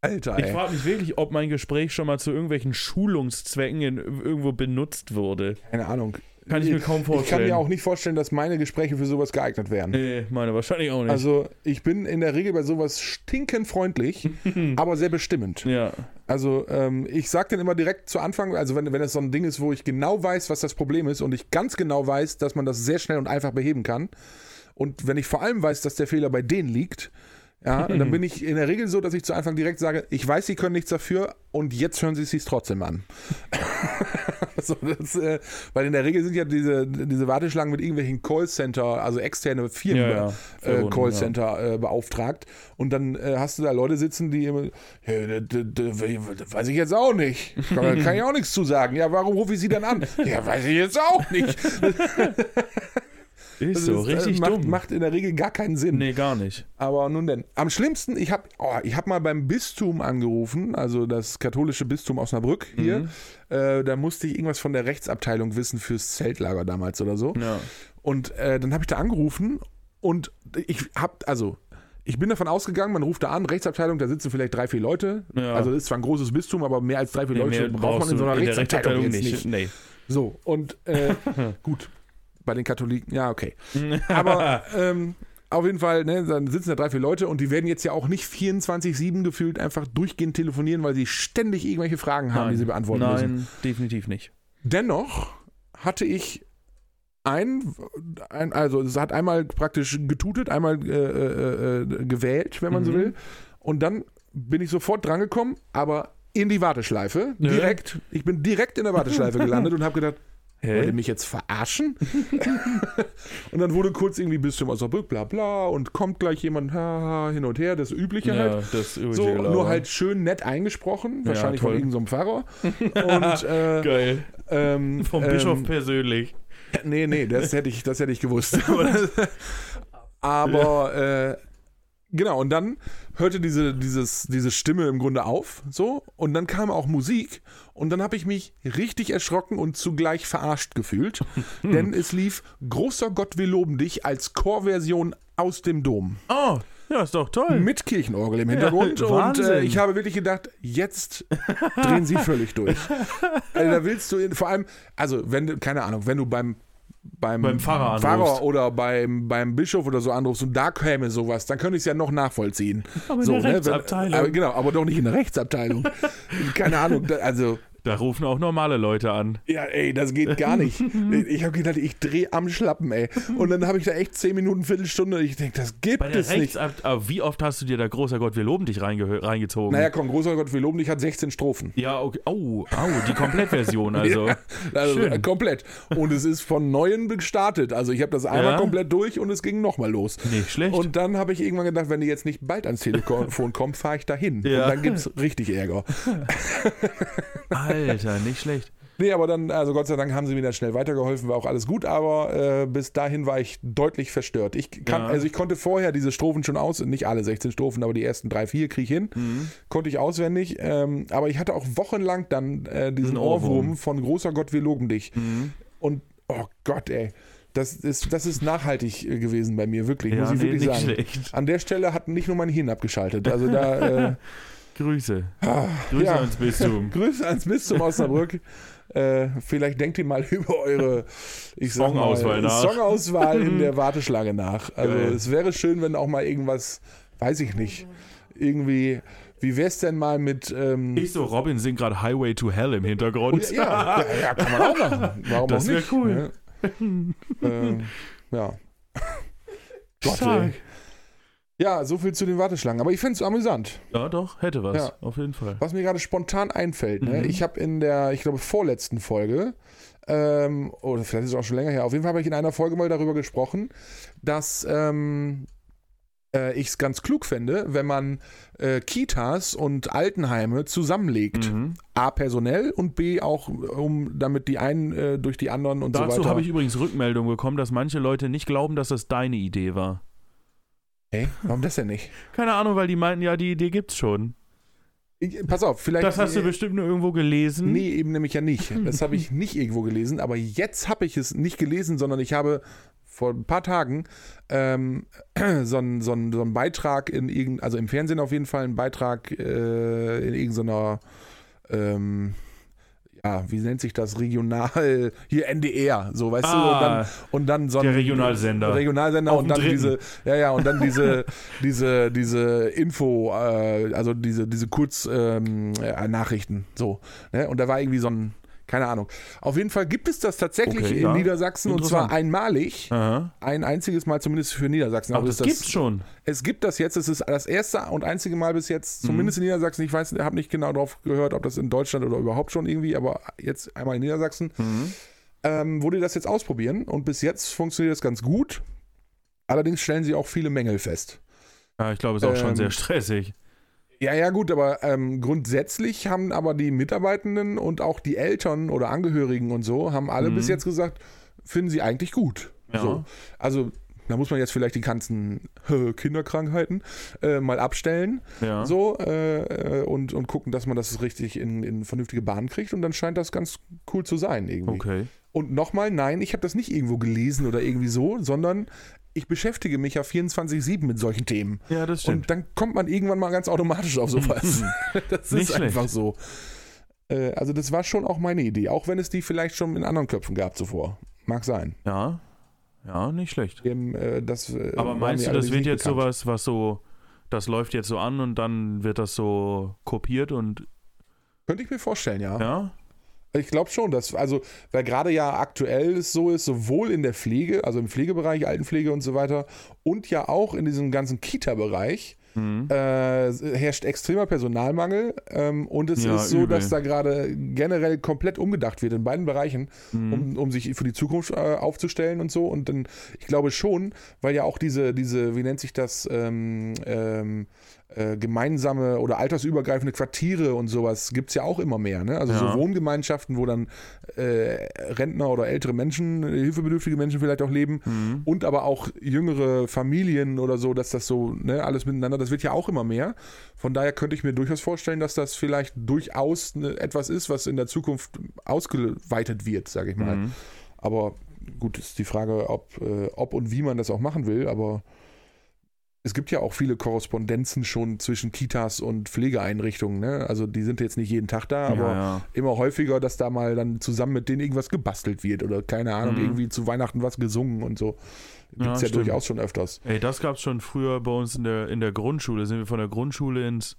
Alter, Ich ey. frage mich wirklich, ob mein Gespräch schon mal zu irgendwelchen Schulungszwecken in, irgendwo benutzt wurde. Keine Ahnung. Kann ich mir kaum Ich kann vorstellen. mir auch nicht vorstellen, dass meine Gespräche für sowas geeignet wären. Nee, meine wahrscheinlich auch nicht. Also ich bin in der Regel bei sowas stinkend freundlich, aber sehr bestimmend. ja. Also ähm, ich sage dann immer direkt zu Anfang, also wenn, wenn es so ein Ding ist, wo ich genau weiß, was das Problem ist und ich ganz genau weiß, dass man das sehr schnell und einfach beheben kann und wenn ich vor allem weiß, dass der Fehler bei denen liegt, ja, dann bin ich in der Regel so, dass ich zu Anfang direkt sage, ich weiß, sie können nichts dafür und jetzt hören sie es sich trotzdem an. so, das, äh, weil in der Regel sind ja diese, diese Warteschlangen mit irgendwelchen Callcenter, also externe Firmen Ja, ja. äh, Callcenter äh, beauftragt und dann äh, hast du da Leute sitzen, die immer, ja, d- weiß ich jetzt auch nicht, kann, kann ich auch nichts zu sagen. Ja, warum rufe ich sie dann an? Ja, weiß ich jetzt auch nicht. Ist Das so, ist, äh, richtig macht, dumm. macht in der Regel gar keinen Sinn. nee, gar nicht. Aber nun denn. Am schlimmsten, ich habe oh, ich hab mal beim Bistum angerufen, also das katholische Bistum Osnabrück hier. Mhm. Äh, da musste ich irgendwas von der Rechtsabteilung wissen fürs Zeltlager damals oder so. Ja. Und äh, dann habe ich da angerufen und ich habe, also ich bin davon ausgegangen, man ruft da an, Rechtsabteilung, da sitzen vielleicht drei, vier Leute. Ja. Also ist zwar ein großes Bistum, aber mehr als drei, vier Nee, Leute braucht man in so einer in der Rechtsabteilung, Rechtsabteilung nicht. nicht. Nee. So, und äh, gut, bei den Katholiken, ja, okay. Aber ähm, auf jeden Fall, ne, dann sitzen da drei, vier Leute und die werden jetzt ja auch nicht 24-7 gefühlt einfach durchgehend telefonieren, weil sie ständig irgendwelche Fragen haben, die sie beantworten Nein, müssen. definitiv nicht. Dennoch hatte ich ein, ein, also es hat einmal praktisch getutet, einmal äh, äh, äh, gewählt, wenn man so Mhm. will. Und dann bin ich sofort drangekommen, aber in die Warteschleife, Ja. direkt. Ich bin direkt in der Warteschleife gelandet und habe gedacht, wollt ihr Hä? mich jetzt verarschen? und dann wurde kurz irgendwie Bistum Osnabrück, bla bla, und kommt gleich jemand ha, hin und her, das Übliche Ja, halt. das übliche So, nur halt schön nett eingesprochen, Ja, wahrscheinlich von toll. irgendeinem Pfarrer. Und äh, Geil. ähm, Vom ähm, Bischof persönlich. Nee, nee, das hätte ich, das hätte ich gewusst. Aber äh, genau, und dann hörte diese, dieses, diese Stimme im Grunde auf, so, und dann kam auch Musik, und dann habe ich mich richtig erschrocken und zugleich verarscht gefühlt, denn es lief Großer Gott, wir loben dich als Chorversion aus dem Dom. Oh, ja, ist doch toll. Mit Kirchenorgel im Hintergrund. Ja, und äh, ich habe wirklich gedacht, jetzt drehen sie völlig durch. Also, da willst du vor allem, also wenn du, keine Ahnung, wenn du beim beim, Beim Pfarrer. Pfarrer oder beim, beim Bischof oder so anrufst und da käme sowas, dann könnte ich es ja noch nachvollziehen. Aber in so, der ne, Rechtsabteilung. aber, genau, aber doch nicht in der Rechtsabteilung. keine Ahnung, also Da rufen auch normale Leute an. Ja, ey, das geht gar nicht. ich habe gedacht, ich drehe am Schlappen, ey. Und dann habe ich da echt 10 Minuten, Viertelstunde. Ich denke, das gibt Bei der es nicht. Aber wie oft hast du dir da großer Gott, wir loben dich reingezogen? Naja, komm, großer Gott, wir loben dich, hat 16 Strophen. Ja, okay. Oh, au, die Komplettversion also. Ja, also Schön. äh, komplett. Und es ist von Neuem gestartet. Also ich habe das einmal Ja? komplett durch und es ging nochmal los. Nicht schlecht. Und dann habe ich irgendwann gedacht, wenn die jetzt nicht bald ans Telefon kommt, fahre ich dahin. Ja. Und dann gibt es richtig Ärger. Alter, nicht schlecht. Nee, aber dann, also Gott sei Dank haben sie mir dann schnell weitergeholfen, war auch alles gut, aber äh, bis dahin war ich deutlich verstört. Ich kann, Ja. also ich konnte vorher diese Strophen schon aus, nicht alle 16 Strophen, aber die ersten drei, vier kriege ich hin. Mhm. Konnte ich auswendig. Ähm, aber ich hatte auch wochenlang dann äh, diesen Ein Ohrwurm. Ohrwurm von großer Gott, wir loben dich. Mhm. Und oh Gott, ey. Das ist, das ist nachhaltig äh, gewesen bei mir, wirklich, Ja, muss ich nee, wirklich sagen. schlecht. An der Stelle hat nicht nur mein Hirn abgeschaltet. Also da äh, Grüße. Grüße ja. ans Bistum. Grüße ans Bistum Osnabrück. äh, vielleicht denkt ihr mal über eure ich sag Songauswahl mal. Songauswahl in der Warteschlange nach. Also Geil. es wäre schön, wenn auch mal irgendwas, weiß ich nicht, irgendwie, wie wäre es denn mal mit ähm, Ich so, Robin singt gerade Highway to Hell im Hintergrund. ja, ja, ja, kann man auch machen. Warum Das auch nicht? cool. Ne? äh, ja. Gott, Stark. ey. Ja, so viel zu den Warteschlangen. Aber ich finde es amüsant. Ja, doch, hätte was. Ja. Auf jeden Fall. Was mir gerade spontan einfällt, ne? Mhm. ich habe in der, ich glaube, vorletzten Folge, ähm, oder vielleicht ist es auch schon länger her, auf jeden Fall habe ich in einer Folge mal darüber gesprochen, dass ähm, äh, ich es ganz klug fände, wenn man äh, Kitas und Altenheime zusammenlegt. Mhm. A, personell und B, auch um, damit die einen äh, durch die anderen und so Dazu weiter. habe ich übrigens Rückmeldung bekommen, dass manche Leute nicht glauben, dass das deine Idee war. Ey, warum das denn nicht? Keine Ahnung, weil die meinten, ja, die Idee gibt's schon. Ich, pass auf, vielleicht. Das hast du bestimmt nur irgendwo gelesen. Nee, eben nämlich ja nicht. Das habe ich nicht irgendwo gelesen, aber jetzt habe ich es nicht gelesen, sondern ich habe vor ein paar Tagen ähm, so, einen, so, einen, so einen Beitrag in irgendein, also im Fernsehen auf jeden Fall einen Beitrag äh, in irgendeiner, ähm, ja, wie nennt sich das, regional, hier NDR, so, weißt du, und dann, Ah, und dann so ein der Regionalsender. Regionalsender und dann Dritten. diese, ja, ja, und dann diese, diese, diese Info, äh, also diese, diese Kurznachrichten, ähm, äh, Nachrichten, so. Ne? Und da war irgendwie so ein, keine Ahnung. Auf jeden Fall gibt es das tatsächlich Okay, in ja. Niedersachsen und zwar einmalig. Aha. Ein einziges Mal zumindest für Niedersachsen. Aber das ist gibt's schon. Es gibt das jetzt. Es ist das erste und einzige Mal bis jetzt, Mhm. zumindest in Niedersachsen. Ich weiß, habe nicht genau drauf gehört, ob das in Deutschland oder überhaupt schon irgendwie, aber jetzt einmal in Niedersachsen Mhm. ähm, wo die das jetzt ausprobieren und bis jetzt funktioniert das ganz gut. Allerdings stellen sie auch viele Mängel fest. Ja, ich glaube, ist auch schon Ähm, sehr stressig. Ja, ja, gut, aber ähm, grundsätzlich haben aber die Mitarbeitenden und auch die Eltern oder Angehörigen und so haben alle Mhm. bis jetzt gesagt, finden sie eigentlich gut. Ja. So. Also, da muss man jetzt vielleicht die ganzen Kinderkrankheiten äh, mal abstellen Ja. so äh, und, und gucken, dass man das richtig in, in vernünftige Bahnen kriegt und dann scheint das ganz cool zu sein irgendwie. Okay. Und nochmal, nein, ich habe das nicht irgendwo gelesen oder irgendwie so, sondern ich beschäftige mich ja 24-7 mit solchen Themen. Ja, das stimmt. Und dann kommt man irgendwann mal ganz automatisch auf sowas. das Nicht ist schlecht. einfach so. Äh, also das war schon auch meine Idee, auch wenn es die vielleicht schon in anderen Köpfen gab zuvor. Mag sein. ja. Ja, nicht schlecht. Dem, äh, das, äh, Aber meinst du, das wird jetzt bekannt. sowas, was so, das läuft jetzt so an und dann wird das so kopiert und Könnte ich mir vorstellen, ja. ja? Ich glaube schon, dass, also, weil gerade ja aktuell es so ist, sowohl in der Pflege, also im Pflegebereich, Altenpflege und so weiter, und ja auch in diesem ganzen Kita-Bereich, Mhm. äh, herrscht extremer Personalmangel ähm, und es Ja, ist so, übel. dass da gerade generell komplett umgedacht wird in beiden Bereichen, Mhm. um, um sich für die Zukunft äh, aufzustellen und so. Und dann, ich glaube schon, weil ja auch diese, diese, wie nennt sich das, ähm, ähm, äh, gemeinsame oder altersübergreifende Quartiere und sowas gibt es ja auch immer mehr. Ne? Also Ja. so Wohngemeinschaften, wo dann äh, Rentner oder ältere Menschen, äh, hilfebedürftige Menschen vielleicht auch leben Mhm. und aber auch jüngere Familien oder so, dass das so, ne, alles miteinander, das wird ja auch immer mehr. Von daher könnte ich mir durchaus vorstellen, dass das vielleicht durchaus ne, etwas ist, was in der Zukunft ausgeweitet wird, sage ich mal. Mhm. Aber gut, ist die Frage, ob, äh, ob und wie man das auch machen will, aber es gibt ja auch viele Korrespondenzen schon zwischen Kitas und Pflegeeinrichtungen. Ne? Also die sind jetzt nicht jeden Tag da, aber ja, ja. immer häufiger, dass da mal dann zusammen mit denen irgendwas gebastelt wird oder keine Ahnung, Mhm. irgendwie zu Weihnachten was gesungen und so. Gibt Ja, es ja, stimmt. durchaus schon öfters. Ey, das gab's schon früher bei uns in der, in der Grundschule. Sind wir von der Grundschule ins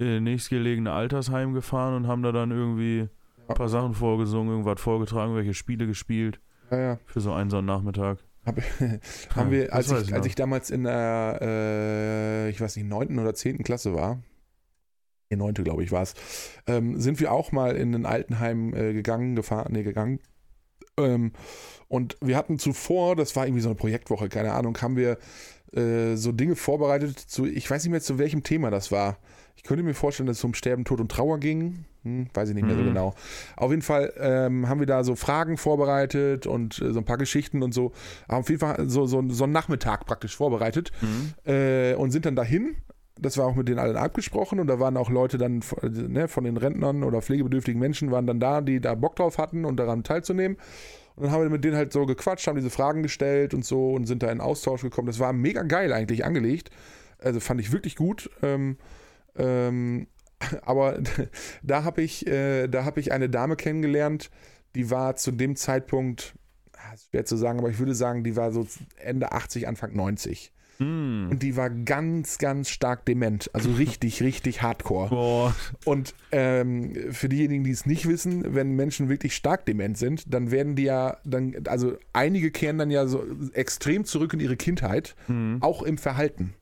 äh, nächstgelegene Altersheim gefahren und haben da dann irgendwie ein paar Sachen vorgesungen, irgendwas vorgetragen, welche Spiele gespielt Ja, ja. für so einen Sonnennachmittag. Hab, haben wir, als ich, ich als ich damals in der, äh, ich weiß nicht, neunten oder zehnten Klasse war, die neunte, glaube ich, war es, ähm, sind wir auch mal in ein Altenheim äh, gegangen, gefahren, nee, gegangen. Ähm, und wir hatten zuvor, das war irgendwie so eine Projektwoche, keine Ahnung, haben wir äh, so Dinge vorbereitet zu, ich weiß nicht mehr zu welchem Thema das war. Ich könnte mir vorstellen, dass es um Sterben, Tod und Trauer ging. Hm, weiß ich nicht mehr so Mhm. genau. Auf jeden Fall ähm, haben wir da so Fragen vorbereitet und äh, so ein paar Geschichten und so. Aber auf jeden Fall so, so, so einen Nachmittag praktisch vorbereitet Mhm. äh, und sind dann dahin. Das war auch mit denen allen abgesprochen und da waren auch Leute dann äh, ne, von den Rentnern oder pflegebedürftigen Menschen waren dann da, die da Bock drauf hatten und daran teilzunehmen. Und dann haben wir mit denen halt so gequatscht, haben diese Fragen gestellt und so und sind da in Austausch gekommen. Das war mega geil eigentlich angelegt. Also fand ich wirklich gut. Ähm, ähm, aber da habe ich, äh, da habe ich eine Dame kennengelernt, die war zu dem Zeitpunkt, ah, schwer zu sagen, aber ich würde sagen, die war so Ende 80, Anfang 90. Mhm. Und die war ganz, ganz stark dement. Also richtig, richtig hardcore. Boah. Und ähm, für diejenigen, die es nicht wissen, wenn Menschen wirklich stark dement sind, dann werden die ja, dann, also einige kehren dann ja so extrem zurück in ihre Kindheit, Mhm. auch im Verhalten.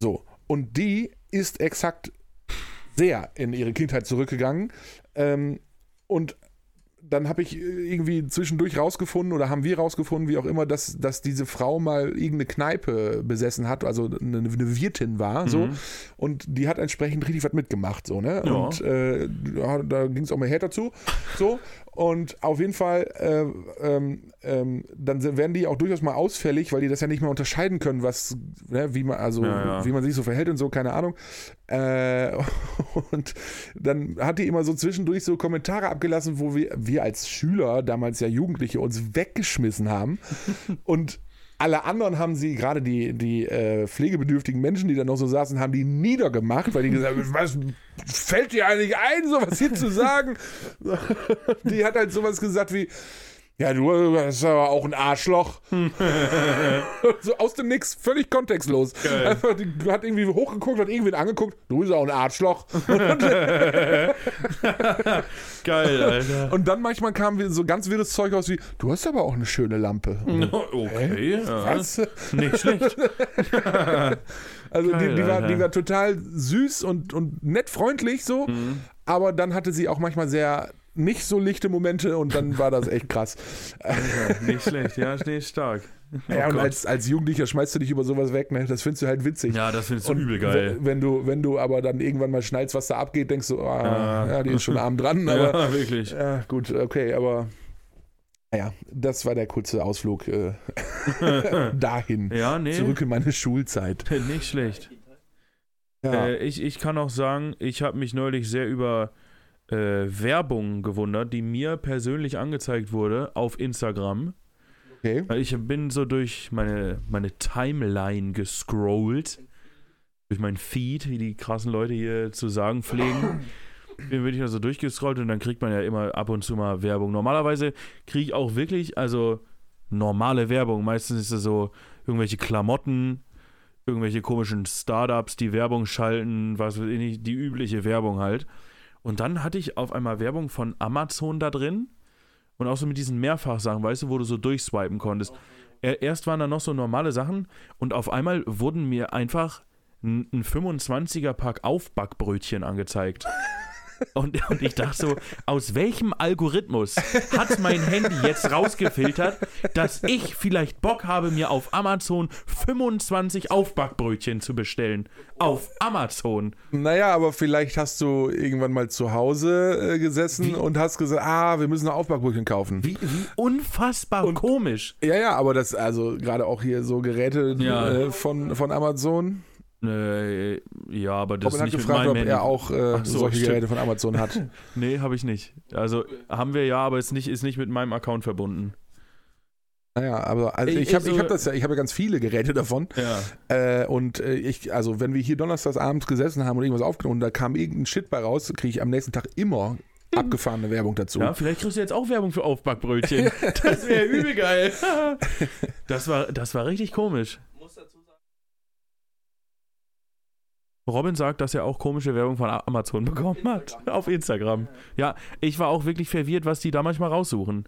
So. Und die ist exakt sehr in ihre Kindheit zurückgegangen. Ähm, und dann habe ich irgendwie zwischendurch rausgefunden oder haben wir rausgefunden, wie auch immer, dass, dass diese Frau mal irgendeine Kneipe besessen hat, also eine, eine Wirtin war, so. Mhm. Und die hat entsprechend richtig was mitgemacht, so, ne? Ja. Und äh, ja, da ging es auch mal härter zu, so. Und auf jeden Fall, äh, ähm, ähm, dann werden die auch durchaus mal ausfällig, weil die das ja nicht mehr unterscheiden können, was, ne, wie man, also ja. wie man sich so verhält und so, keine Ahnung. Äh, und dann hat die immer so zwischendurch so Kommentare abgelassen, wo wir, wir als Schüler, damals ja Jugendliche, uns weggeschmissen haben. und alle anderen haben sie, gerade die, die äh, pflegebedürftigen Menschen, die da noch so saßen, haben die niedergemacht, weil die gesagt haben, was fällt dir eigentlich ein, sowas hier zu sagen? die hat halt sowas gesagt wie, ja, du bist aber auch ein Arschloch. so aus dem Nix, völlig kontextlos. Geil. Einfach, die hat irgendwie hochgeguckt, hat irgendwen angeguckt, du bist auch ein Arschloch. Geil, Alter. Und dann manchmal kam so ganz wirres Zeug aus wie, du hast aber auch eine schöne Lampe. okay. Ja. Was? Nicht schlecht. Also Geil, die, die, war, die war total süß und, und nett freundlich so, Mhm. aber dann hatte sie auch manchmal sehr nicht so lichte Momente und dann war das echt krass. Nicht schlecht, ja, nee, stark. ja, Oh und Gott. als, als Jugendlicher schmeißt du dich über sowas weg, ne? Das findest du halt witzig. Ja, das findest du Und übel geil. Wenn, wenn, du, wenn du aber dann irgendwann mal schnallst, was da abgeht, denkst du, ah, Ja. ja, die ist schon arm dran, aber Ja, wirklich. ja, gut, okay, aber naja, das war der kurze Ausflug äh, dahin. Ja, nee, Zurück in meine Schulzeit. nicht schlecht. Ja. Äh, ich, ich kann auch sagen, ich habe mich neulich sehr über äh, Werbung gewundert, die mir persönlich angezeigt wurde auf Instagram. okay. Ich bin so durch meine, meine Timeline gescrollt. Durch mein Feed, wie die krassen Leute hier zu sagen pflegen. Bin bin ich also durchgescrollt und dann kriegt man ja immer ab und zu mal Werbung. Normalerweise kriege ich auch wirklich, also normale Werbung. Meistens ist es so irgendwelche Klamotten, irgendwelche komischen Startups, die Werbung schalten, was weiß ich nicht, die übliche Werbung halt. Und dann hatte ich auf einmal Werbung von Amazon da drin und auch so mit diesen Mehrfachsachen, weißt du, wo du so durchswipen konntest. Er- Erst waren da noch so normale Sachen und auf einmal wurden mir einfach ein, ein 25er Pack Aufbackbrötchen angezeigt. Und, und ich dachte so, aus welchem Algorithmus hat mein Handy jetzt rausgefiltert, dass ich vielleicht Bock habe, mir auf Amazon 25 Aufbackbrötchen zu bestellen? Auf Amazon. Naja, aber vielleicht hast du irgendwann mal zu Hause äh, gesessen und hast gesagt, ah, wir müssen noch Aufbackbrötchen kaufen. Wie, wie unfassbar Und- komisch. Ja, ja, aber das, also gerade auch hier so Geräte Ja. äh, von, von Amazon. Äh, ja, aber das Robin ist nicht mit gefragt, meinem ob Handy. er auch äh, so, solche stimmt. Geräte von Amazon hat. Nee, habe ich nicht. Also haben wir ja, aber ist nicht, ist nicht mit meinem Account verbunden. Naja, aber also Ich- ich habe ich hab das ja, ich habe ja ganz viele Geräte davon. Ja. Äh, und äh, ich, also wenn wir hier donnerstags abends gesessen haben und irgendwas aufgenommen und da kam irgendein Shit bei raus, kriege ich am nächsten Tag immer abgefahrene Werbung dazu. Ja, vielleicht kriegst du jetzt auch Werbung für Aufbackbrötchen. Das wäre übel geil. Das war, das war richtig komisch. muss dazu sagen, Robin sagt, dass er auch komische Werbung von Amazon bekommen hat. Auf Instagram. Ja, ich war auch wirklich verwirrt, was die da manchmal raussuchen.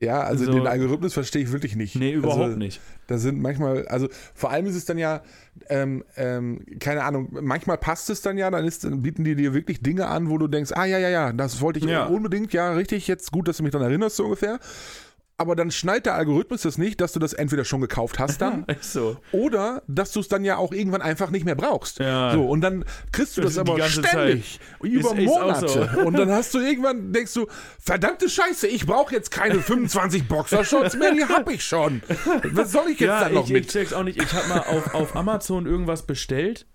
Ja, also So- den Algorithmus verstehe ich wirklich nicht. Nee, überhaupt also, nicht. Da sind manchmal, also vor allem ist es dann ja, ähm, ähm, keine Ahnung, manchmal passt es dann ja, dann, ist, dann bieten die dir wirklich Dinge an, wo du denkst, ah ja, ja, ja, das wollte ich Ja. unbedingt, ja, richtig, jetzt gut, dass du mich dann erinnerst, so ungefähr. Aber dann schnallt der Algorithmus das nicht, dass du das entweder schon gekauft hast dann Ist so. oder dass du es dann ja auch irgendwann einfach nicht mehr brauchst. Ja. So, und dann kriegst du das, Das aber ständig, über Ist- ist Monate. so. Und dann hast du irgendwann, denkst du, verdammte Scheiße, ich brauche jetzt keine 25 Boxershorts mehr, die hab ich schon. Was soll ich jetzt ja, dann noch ich, mit? ich check's auch nicht. Ich habe mal auf, auf Amazon irgendwas bestellt.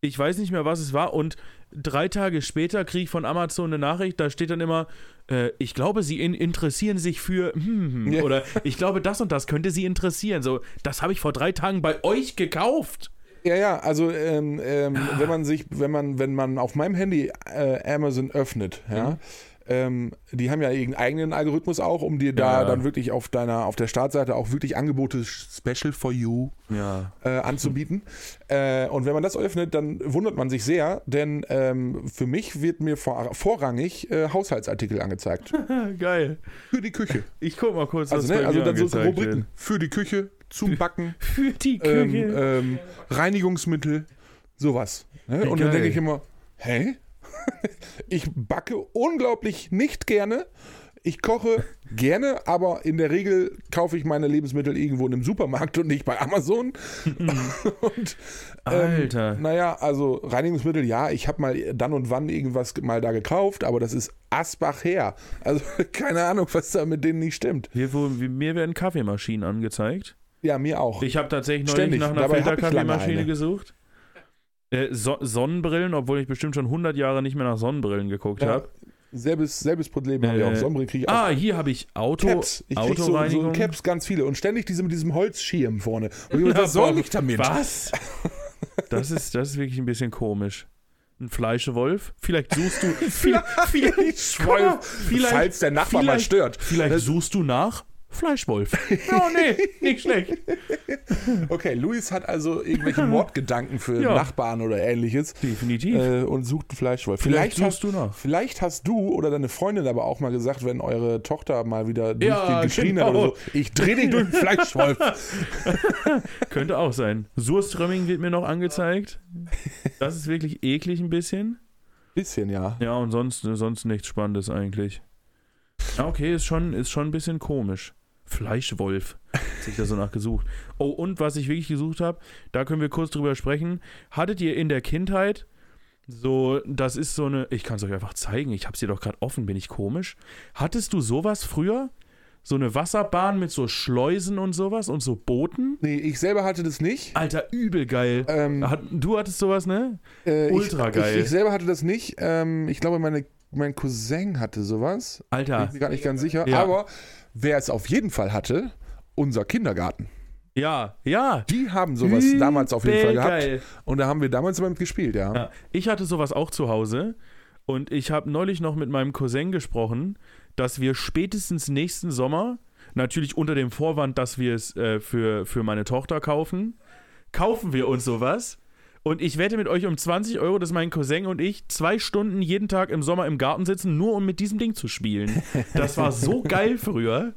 Ich weiß nicht mehr, was es war. Und drei Tage später kriege ich von Amazon eine Nachricht. Da steht dann immer, äh, ich glaube, Sie in, interessieren sich für hm, hm, Ja. oder ich glaube, das und das könnte Sie interessieren. So, das habe ich vor drei Tagen bei euch gekauft. Ja, ja, also ähm, ähm, wenn man sich, wenn man, wenn man auf meinem Handy äh, Amazon öffnet, ja, Mhm. Ähm, die haben ja ihren eigenen Algorithmus auch, um dir da Ja. dann wirklich auf deiner, auf der Startseite auch wirklich Angebote special for you Ja. äh, anzubieten. Äh, und wenn man das öffnet, dann wundert man sich sehr, denn ähm, für mich wird mir vor, vorrangig äh, Haushaltsartikel angezeigt. Geil. Für die Küche. Ich guck mal kurz, was Also, ne, also dann so Rubriken. wird. Für die Küche, zum Backen, Für die ähm, Küche. ähm, Reinigungsmittel, sowas. Ne? Und dann denke ich immer, hä? ich backe unglaublich nicht gerne. Ich koche gerne, aber in der Regel kaufe ich meine Lebensmittel irgendwo in einem Supermarkt und nicht bei Amazon. und, ähm, Alter. Naja, also Reinigungsmittel, ja, ich habe mal dann und wann irgendwas mal da gekauft, aber das ist Asbach her. Also keine Ahnung, was da mit denen nicht stimmt. Hier, wo, mir werden Kaffeemaschinen angezeigt. Ja, mir auch. Ich habe tatsächlich neulich Ständig. nach einer Filterkaffeemaschine gesucht. Äh, so Sonnenbrillen, obwohl ich bestimmt schon 100 Jahre nicht mehr nach Sonnenbrillen geguckt Ja, habe. Selbes, selbes Problem haben wir Äh, auch. Sonnenbrillen kriege ich auch. Ah, hier habe ich Auto, Caps. Ich krieg so, so. Caps ganz viele und ständig diese mit diesem Holzschirm vorne. Und ich, was soll ich damit? Was? Das ist, das ist wirklich ein bisschen komisch. Ein Fleischewolf? Vielleicht suchst du. Vielleicht, vielleicht, Falls der Nachbar mal stört. vielleicht suchst du nach Fleischwolf. Oh nee, nicht schlecht. Okay, Luis hat also irgendwelche Mordgedanken für Ja. Nachbarn oder ähnliches Definitiv. äh, und sucht einen Fleischwolf. vielleicht Vielleicht, hast, du nach. vielleicht hast du oder deine Freundin aber auch mal gesagt, wenn eure Tochter mal wieder durch Ja, den geschrien hat genau. oder so, ich dreh dich durch den Fleischwolf. Könnte auch sein. Surströmming wird mir noch angezeigt. Das ist wirklich eklig ein bisschen. Bisschen, ja. Ja, und sonst, sonst nichts Spannendes eigentlich. Okay, ist schon, ist schon ein bisschen komisch. Fleischwolf. Hat sich da so nachgesucht. Oh, und was ich wirklich gesucht habe, da können wir kurz drüber sprechen. Hattet ihr in der Kindheit so, das ist so eine, ich kann es euch einfach zeigen, ich hab's dir doch gerade offen, bin ich komisch. Hattest du sowas früher? So eine Wasserbahn mit so Schleusen und sowas und so Booten? Nee, ich selber hatte das nicht. Alter, übel geil. Ähm, Hat, du hattest sowas, ne? äh, ultra ich, geil. Ich, ich selber hatte das nicht. Ähm, ich glaube, meine, mein Cousin hatte sowas. Bin Alter, ich mir gar nicht ganz sicher. Ja. Aber wer es auf jeden Fall hatte, unser Kindergarten. ja, ja. Die haben sowas damals auf jeden Fall gehabt. Geil. Und da haben wir damals damit gespielt, ja. Ja, ich hatte sowas auch zu Hause und ich habe neulich noch mit meinem Cousin gesprochen, dass wir spätestens nächsten Sommer, natürlich unter dem Vorwand, dass wir es äh, für, für meine Tochter kaufen, kaufen wir uns sowas. Und ich wette mit euch um 20 Euro, dass mein Cousin und ich zwei Stunden jeden Tag im Sommer im Garten sitzen, nur um mit diesem Ding zu spielen. Das war so geil früher.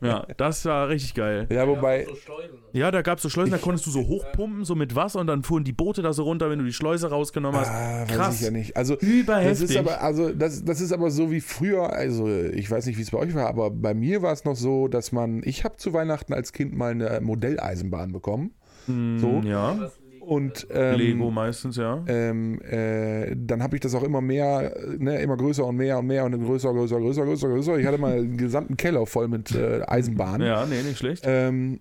Ja, das war richtig geil. Ja, wobei, So Schleusen. Ja, da gab es so Schleusen, da konntest du so hochpumpen, so mit Wasser und dann fuhren die Boote da so runter, wenn du die Schleuse rausgenommen hast. ah, weiß Krass. ich ja nicht. Also, das ist aber, also, das, das ist aber so wie früher, also, ich weiß nicht, wie es bei euch war, aber bei mir war es noch so, dass man, ich habe zu Weihnachten als Kind mal eine Modelleisenbahn bekommen. Mm, so. Ja. Und, ähm, Lego meistens, ja. ähm, äh, dann habe ich das auch immer mehr, ne, immer größer und mehr und mehr und größer, größer, größer, größer, größer. Ich hatte mal einen gesamten Keller voll mit äh, Eisenbahnen. Ja, nee, nicht schlecht. Ähm,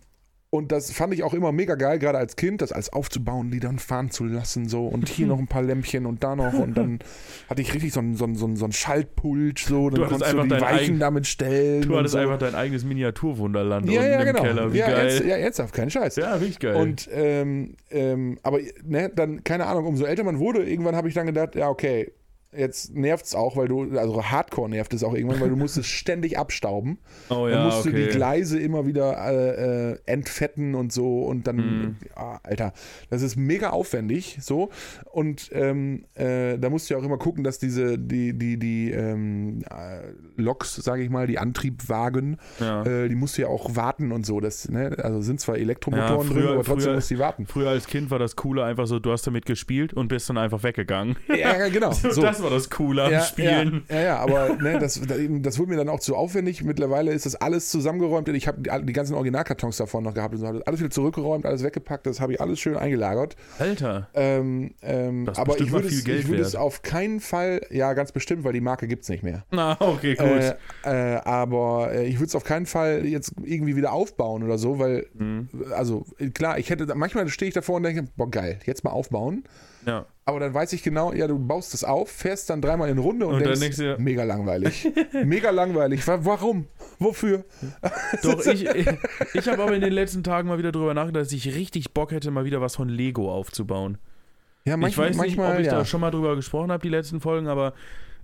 und das fand ich auch immer mega geil, gerade als Kind, das alles aufzubauen, die dann fahren zu lassen, so und hier noch ein paar Lämpchen und da noch und dann hatte ich richtig so einen, so einen, so einen Schaltpult, so, dann hattest konntest du die Weichen eigen- damit stellen. Du hattest so. einfach dein eigenes Miniaturwunderland ja, unten ja, im genau. Keller. Wie ja, geil. Ernst, ja, ernsthaft, kein Scheiß. ja, richtig geil. Und ähm, ähm, aber ne, dann, keine Ahnung, umso älter man wurde, irgendwann habe ich dann gedacht, ja, okay, jetzt nervt es auch, weil du, also Hardcore nervt es auch irgendwann, weil du musst es ständig abstauben. Oh Dann ja, musst du die okay. Gleise immer wieder äh, äh, entfetten und so und dann, Mhm. ja, Alter, das ist mega aufwendig so und ähm, äh, da musst du ja auch immer gucken, dass diese, die, die, die ähm, äh, Loks, sage ich mal, die Antriebwagen, Ja. äh, die musst du ja auch warten und so, das, ne, also sind zwar Ja, Elektromotoren drin, früher- aber trotzdem früher- musst du die warten. Früher als Kind war das Coole einfach so, du hast damit gespielt und bist dann einfach weggegangen. Ja, ja, genau. So. Das war das Coole am ja, Spielen. Ja, ja, ja aber ne, das, das wurde mir dann auch zu aufwendig. Mittlerweile ist das alles zusammengeräumt. Ich habe die, die ganzen Originalkartons davon noch gehabt und so. Alles wieder zurückgeräumt, alles weggepackt. Das habe ich alles schön eingelagert. Alter. Ähm, ähm, Das aber ich würde viel es, Geld ich würde es auf keinen Fall, ja, ganz bestimmt, weil die Marke gibt es nicht mehr. Na, okay, gut. Äh, äh, aber äh, ich würde es auf keinen Fall jetzt irgendwie wieder aufbauen oder so, weil, Mhm. also klar, ich hätte, manchmal stehe ich davor und denke, boah, geil, jetzt mal aufbauen. Ja. Aber dann weiß ich genau, ja, du baust es auf, fährst dann dreimal in Runde und, Und dann denkst, denkst dir- mega langweilig. mega langweilig. Wa- Warum? Wofür? Doch, ich, ich, habe aber in den letzten Tagen mal wieder drüber nachgedacht, dass ich richtig Bock hätte, mal wieder was von Lego aufzubauen. Ja, ich weiß nicht, manchmal, ob ich ja. da schon mal drüber gesprochen habe, die letzten Folgen, aber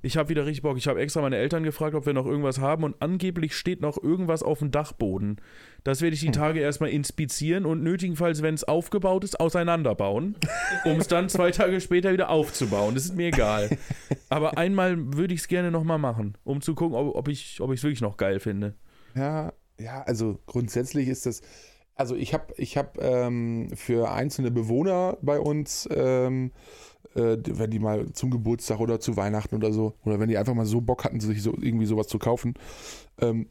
ich habe wieder richtig Bock. Ich habe extra meine Eltern gefragt, ob wir noch irgendwas haben und angeblich steht noch irgendwas auf dem Dachboden. Das werde ich Hm. die Tage erstmal inspizieren und nötigenfalls, wenn es aufgebaut ist, auseinanderbauen, um es dann zwei Tage später wieder aufzubauen. Das ist mir egal. Aber einmal würde ich es gerne nochmal machen, um zu gucken, ob, ob ich es wirklich noch geil finde. Ja, ja, also grundsätzlich ist das. Also ich habe ich hab, ähm, für einzelne Bewohner bei uns, ähm, äh, wenn die mal zum Geburtstag oder zu Weihnachten oder so, oder wenn die einfach mal so Bock hatten, sich so irgendwie sowas zu kaufen, ähm,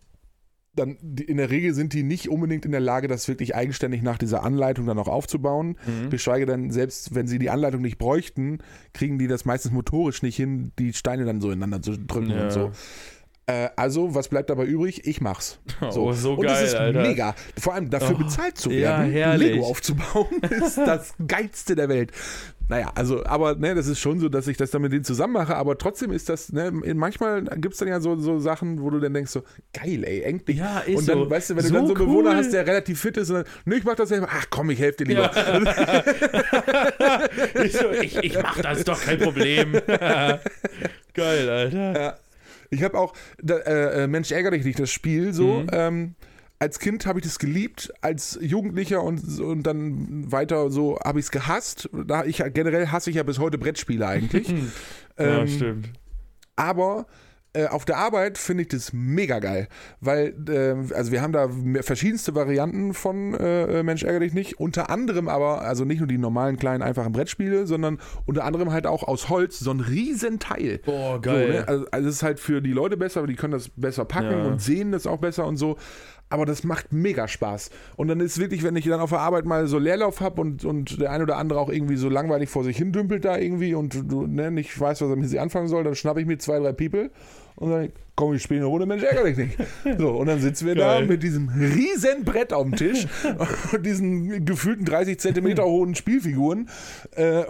dann die, in der Regel sind die nicht unbedingt in der Lage, das wirklich eigenständig nach dieser Anleitung dann auch aufzubauen. Mhm. Geschweige denn, selbst wenn sie die Anleitung nicht bräuchten, kriegen die das meistens motorisch nicht hin, die Steine dann so ineinander zu drücken Ja. und so. Äh, also, was bleibt dabei übrig? Ich mach's. Oh, so und geil, das ist Alter. mega. Vor allem dafür Oh, bezahlt zu ja, werden, herrlich. Lego aufzubauen, ist das geilste der Welt. Naja, also, aber ne, das ist schon so, dass ich das dann mit denen zusammen mache, aber trotzdem ist das, ne, manchmal gibt es dann ja so, so Sachen, wo du dann denkst so, geil, ey, endlich. Ja, ist und dann, so. weißt du, wenn du So dann so einen Bewohner cool. hast, der relativ fit ist und dann, ne, ich mach das selber, ach komm, ich helfe dir lieber. Ich, so, ich, ich mach das doch kein Problem. Geil, Alter. Ja. Ich habe auch, da, äh, äh, Mensch, ärgere dich nicht, das Spiel so. Mhm. Ähm, als Kind habe ich das geliebt, als Jugendlicher und, und dann weiter so habe ich es gehasst. Da ich, generell hasse ich ja bis heute Brettspiele eigentlich. Ja, ähm, stimmt. aber äh, auf der Arbeit finde ich das mega geil, weil äh, also wir haben da verschiedenste Varianten von äh, Mensch ärgere dich nicht, unter anderem aber also nicht nur die normalen kleinen einfachen Brettspiele, sondern unter anderem halt auch aus Holz so ein Riesenteil. Boah, So, geil. ne? also, also es ist halt für die Leute besser, aber die können das besser packen Ja. und sehen das auch besser und so. Aber das macht mega Spaß. Und dann ist wirklich, wenn ich dann auf der Arbeit mal so Leerlauf habe und, und der ein oder andere auch irgendwie so langweilig vor sich hin dümpelt da irgendwie und du ne, nicht weißt, was er mit sich anfangen soll, dann schnappe ich mir zwei, drei People und dann komm, ich spiele eine Runde, Mensch, ärgere dich nicht. So, und dann sitzen wir da Geil. mit diesem riesen Brett auf dem Tisch und diesen gefühlten 30 Zentimeter hohen Spielfiguren. Äh,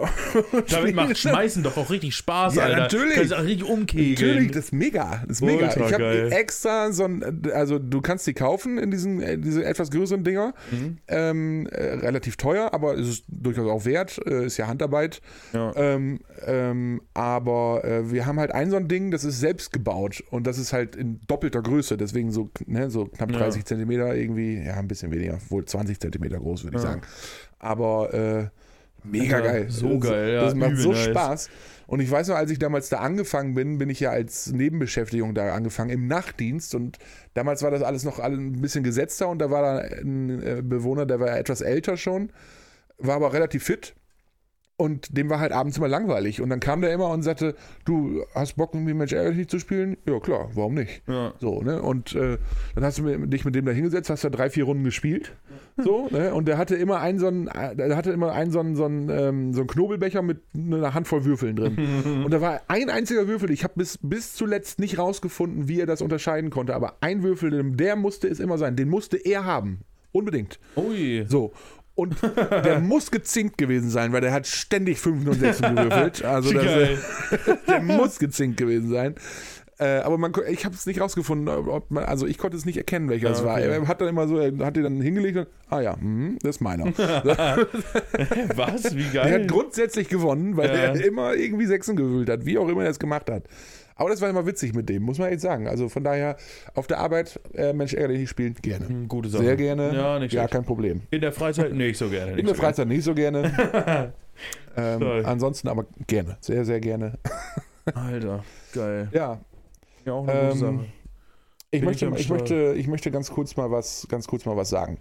Damit macht Schmeißen doch auch richtig Spaß, Ja, Alter. natürlich. Kannst auch richtig umkegeln. Natürlich, das ist mega. Das ist mega. Ultra ich habe extra so ein, also du kannst die kaufen in diesen, äh, diese etwas größeren Dinger. Mhm. Ähm, äh, relativ teuer, aber es ist durchaus auch wert. Äh, ist ja Handarbeit. Ja. Ähm, ähm, aber äh, wir haben halt ein so ein Ding, das ist selbst gebaut und das ist halt in doppelter Größe, deswegen so, ne, so knapp Ja. 30 Zentimeter irgendwie, ja, ein bisschen weniger, wohl 20 Zentimeter groß, würde ich Ja. sagen. Aber äh, mega Alter, geil. so das, geil, ja, Das macht so nice. Spaß. Und ich weiß noch, als ich damals da angefangen bin, bin ich ja als Nebenbeschäftigung da angefangen im Nachtdienst und damals war das alles noch ein bisschen gesetzter und da war da ein äh, Bewohner, der war etwas älter schon, war aber relativ fit und dem war halt abends immer langweilig und dann kam der immer und sagte, du hast Bock Mensch ärgerlich nicht zu spielen? Ja klar, warum nicht? Ja. So, ne? Und äh, dann hast du dich mit dem da hingesetzt, hast da drei, vier Runden gespielt. So, ne? Und der hatte immer einen so einen, der hatte immer einen so einen, so einen, ähm, so einen Knobelbecher mit einer Handvoll Würfeln drin. Und da war ein einziger Würfel. Ich habe bis, bis zuletzt nicht rausgefunden, wie er das unterscheiden konnte. Aber ein Würfel, der musste es immer sein. Den musste er haben. Unbedingt. Ui. So. Und der muss gezinkt gewesen sein, weil der hat ständig 5 und 6 gewürfelt. Also Geil. der muss gezinkt gewesen sein. Äh, aber man, ich habe es nicht rausgefunden, ob man, also ich konnte es nicht erkennen, welcher Ja, es war. okay. Er hat dann immer so, er hat den dann hingelegt und, ah ja, mhm, das ist meiner. Was? Wie Er geil. hat grundsätzlich gewonnen, weil Ja. er immer irgendwie Sechsen gewühlt hat, wie auch immer er es gemacht hat. Aber das war immer witzig mit dem, muss man echt sagen. Also von daher, auf der Arbeit, äh, Mensch, ärgerlich spielen, gerne. Hm, Gute Sache. Sehr gerne. Ja, nicht ja schlecht. kein Problem. In der Freizeit nicht so gerne. In nicht der so gerne. Freizeit nicht so gerne. ähm, ansonsten aber gerne. Sehr, sehr gerne. Alter, geil. Ja, Ja, auch eine gute Ähm, Sache. Ich möchte, ich ich, möchte, ich möchte ganz kurz mal was, ganz kurz mal was sagen.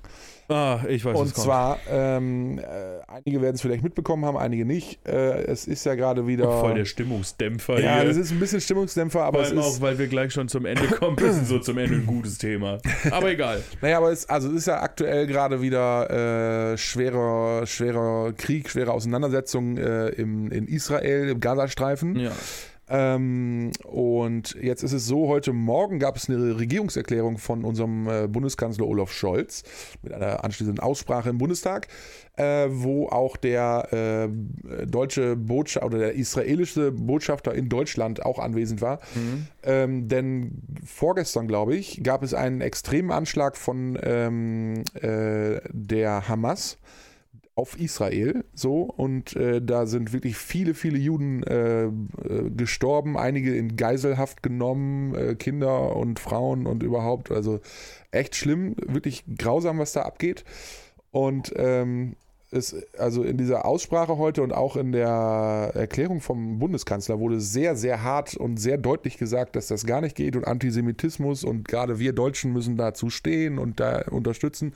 Ah, ich weiß, Und zwar, ähm, äh, einige werden es vielleicht mitbekommen haben, einige nicht. Äh, es ist ja gerade wieder. Voll der Stimmungsdämpfer ja, hier. das ist ein bisschen Stimmungsdämpfer, aber Vor es allem ist. auch, weil wir gleich schon zum Ende kommen müssen, so zum Ende ein gutes Thema. Aber egal. Naja, aber es, also es ist ja aktuell gerade wieder äh, schwerer, schwerer Krieg, schwere Auseinandersetzung äh, im, in Israel, im Gazastreifen. Ja. Ähm, und jetzt ist es so, heute Morgen gab es eine Regierungserklärung von unserem äh, Bundeskanzler Olaf Scholz mit einer anschließenden Aussprache im Bundestag, äh, wo auch der äh, deutsche Botschafter oder der israelische Botschafter in Deutschland auch anwesend war. Mhm. Ähm, denn vorgestern, glaube ich, gab es einen extremen Anschlag von ähm, äh, der Hamas auf Israel so und äh, da sind wirklich viele, viele Juden äh, äh, gestorben, einige in Geiselhaft genommen, äh, Kinder und Frauen und überhaupt, also echt schlimm, wirklich grausam, was da abgeht. Und ähm, es, also in dieser Aussprache heute und auch in der Erklärung vom Bundeskanzler wurde sehr, sehr hart und sehr deutlich gesagt, dass das gar nicht geht und Antisemitismus und gerade wir Deutschen müssen dazu stehen und da unterstützen.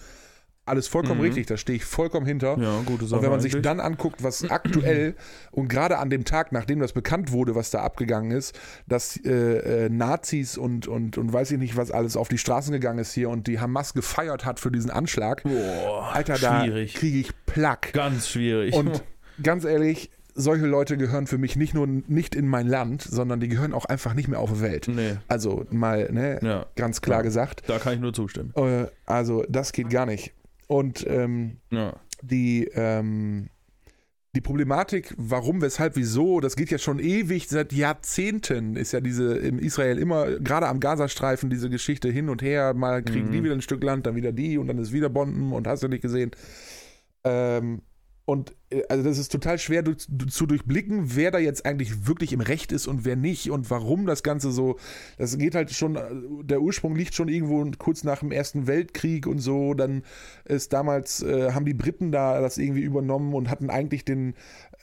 Alles vollkommen Mhm. richtig, da stehe ich vollkommen hinter. Ja, gute Sache. Und wenn man sich eigentlich. dann anguckt, was aktuell und gerade an dem Tag, nachdem das bekannt wurde, was da abgegangen ist, dass äh, äh, Nazis und, und, und weiß ich nicht, was alles auf die Straßen gegangen ist hier und die Hamas gefeiert hat für diesen Anschlag, Boah, Alter, da kriege ich Plack. Ganz schwierig. Und ganz ehrlich, solche Leute gehören für mich nicht nur nicht in mein Land, sondern die gehören auch einfach nicht mehr auf die Welt. nee, Also mal, ne, ja, ganz klar Ja. gesagt. da kann ich nur zustimmen. Äh, also das geht gar nicht. Und ähm, Ja. die, ähm, die Problematik, warum, weshalb, wieso, das geht ja schon ewig, seit Jahrzehnten ist ja diese in Israel immer, gerade am Gazastreifen, diese Geschichte hin und her, mal kriegen Mhm. die wieder ein Stück Land, dann wieder die und dann ist wieder Bomben und hast du nicht gesehen. Ähm, und äh, also das ist total schwer du, du, zu durchblicken, wer da jetzt eigentlich wirklich im Recht ist und wer nicht und warum das Ganze so. Das geht halt schon, äh, der Ursprung liegt schon irgendwo kurz nach dem Ersten Weltkrieg und so. Dann ist damals, äh, haben die Briten da das irgendwie übernommen und hatten eigentlich den,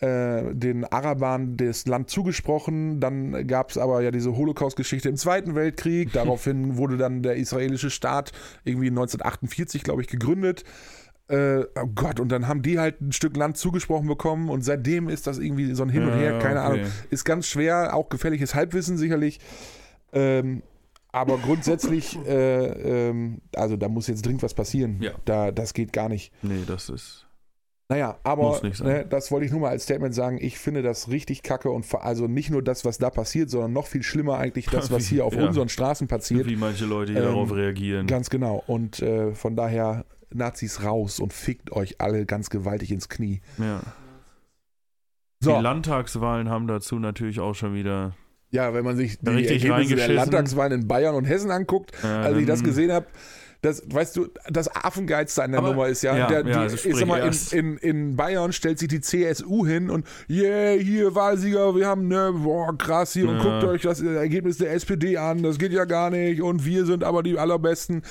äh, den Arabern das Land zugesprochen. Dann gab es aber ja diese Holocaust-Geschichte im Zweiten Weltkrieg. Daraufhin wurde dann der israelische Staat irgendwie 1948, glaube ich, gegründet. Äh, oh Gott, und dann haben die halt ein Stück Land zugesprochen bekommen und seitdem ist das irgendwie so ein Hin und Her, Ja, keine okay. Ahnung. Ist ganz schwer, auch gefährliches Halbwissen sicherlich. Ähm, aber grundsätzlich, äh, ähm, also da muss jetzt dringend was passieren. Ja. Da, das geht gar nicht. Nee, das ist. Naja, aber ne, das wollte ich nur mal als Statement sagen. Ich finde das richtig kacke und also nicht nur das, was da passiert, sondern noch viel schlimmer eigentlich das, was hier auf ja. unseren Straßen passiert. Wie manche Leute hier Ähm, darauf reagieren. Ganz genau. Und äh, von daher Nazis raus und fickt euch alle ganz gewaltig ins Knie. ja. So, Die Landtagswahlen haben dazu natürlich auch schon wieder. ja, wenn man sich die Ergebnisse der. Landtagswahlen in Bayern und Hessen anguckt, Äh, als ich das gesehen habe, das, weißt du, das Affengeilste an der Aber- Nummer ist ja, ja, der, die, ja, also ich sag mal, in, in, in Bayern stellt sich die CSU hin und yeah, hier Wahlsieger, wir haben, ne, boah, krass hier und Ja. guckt euch das Ergebnis der SPD an, das geht ja gar nicht und wir sind aber die allerbesten.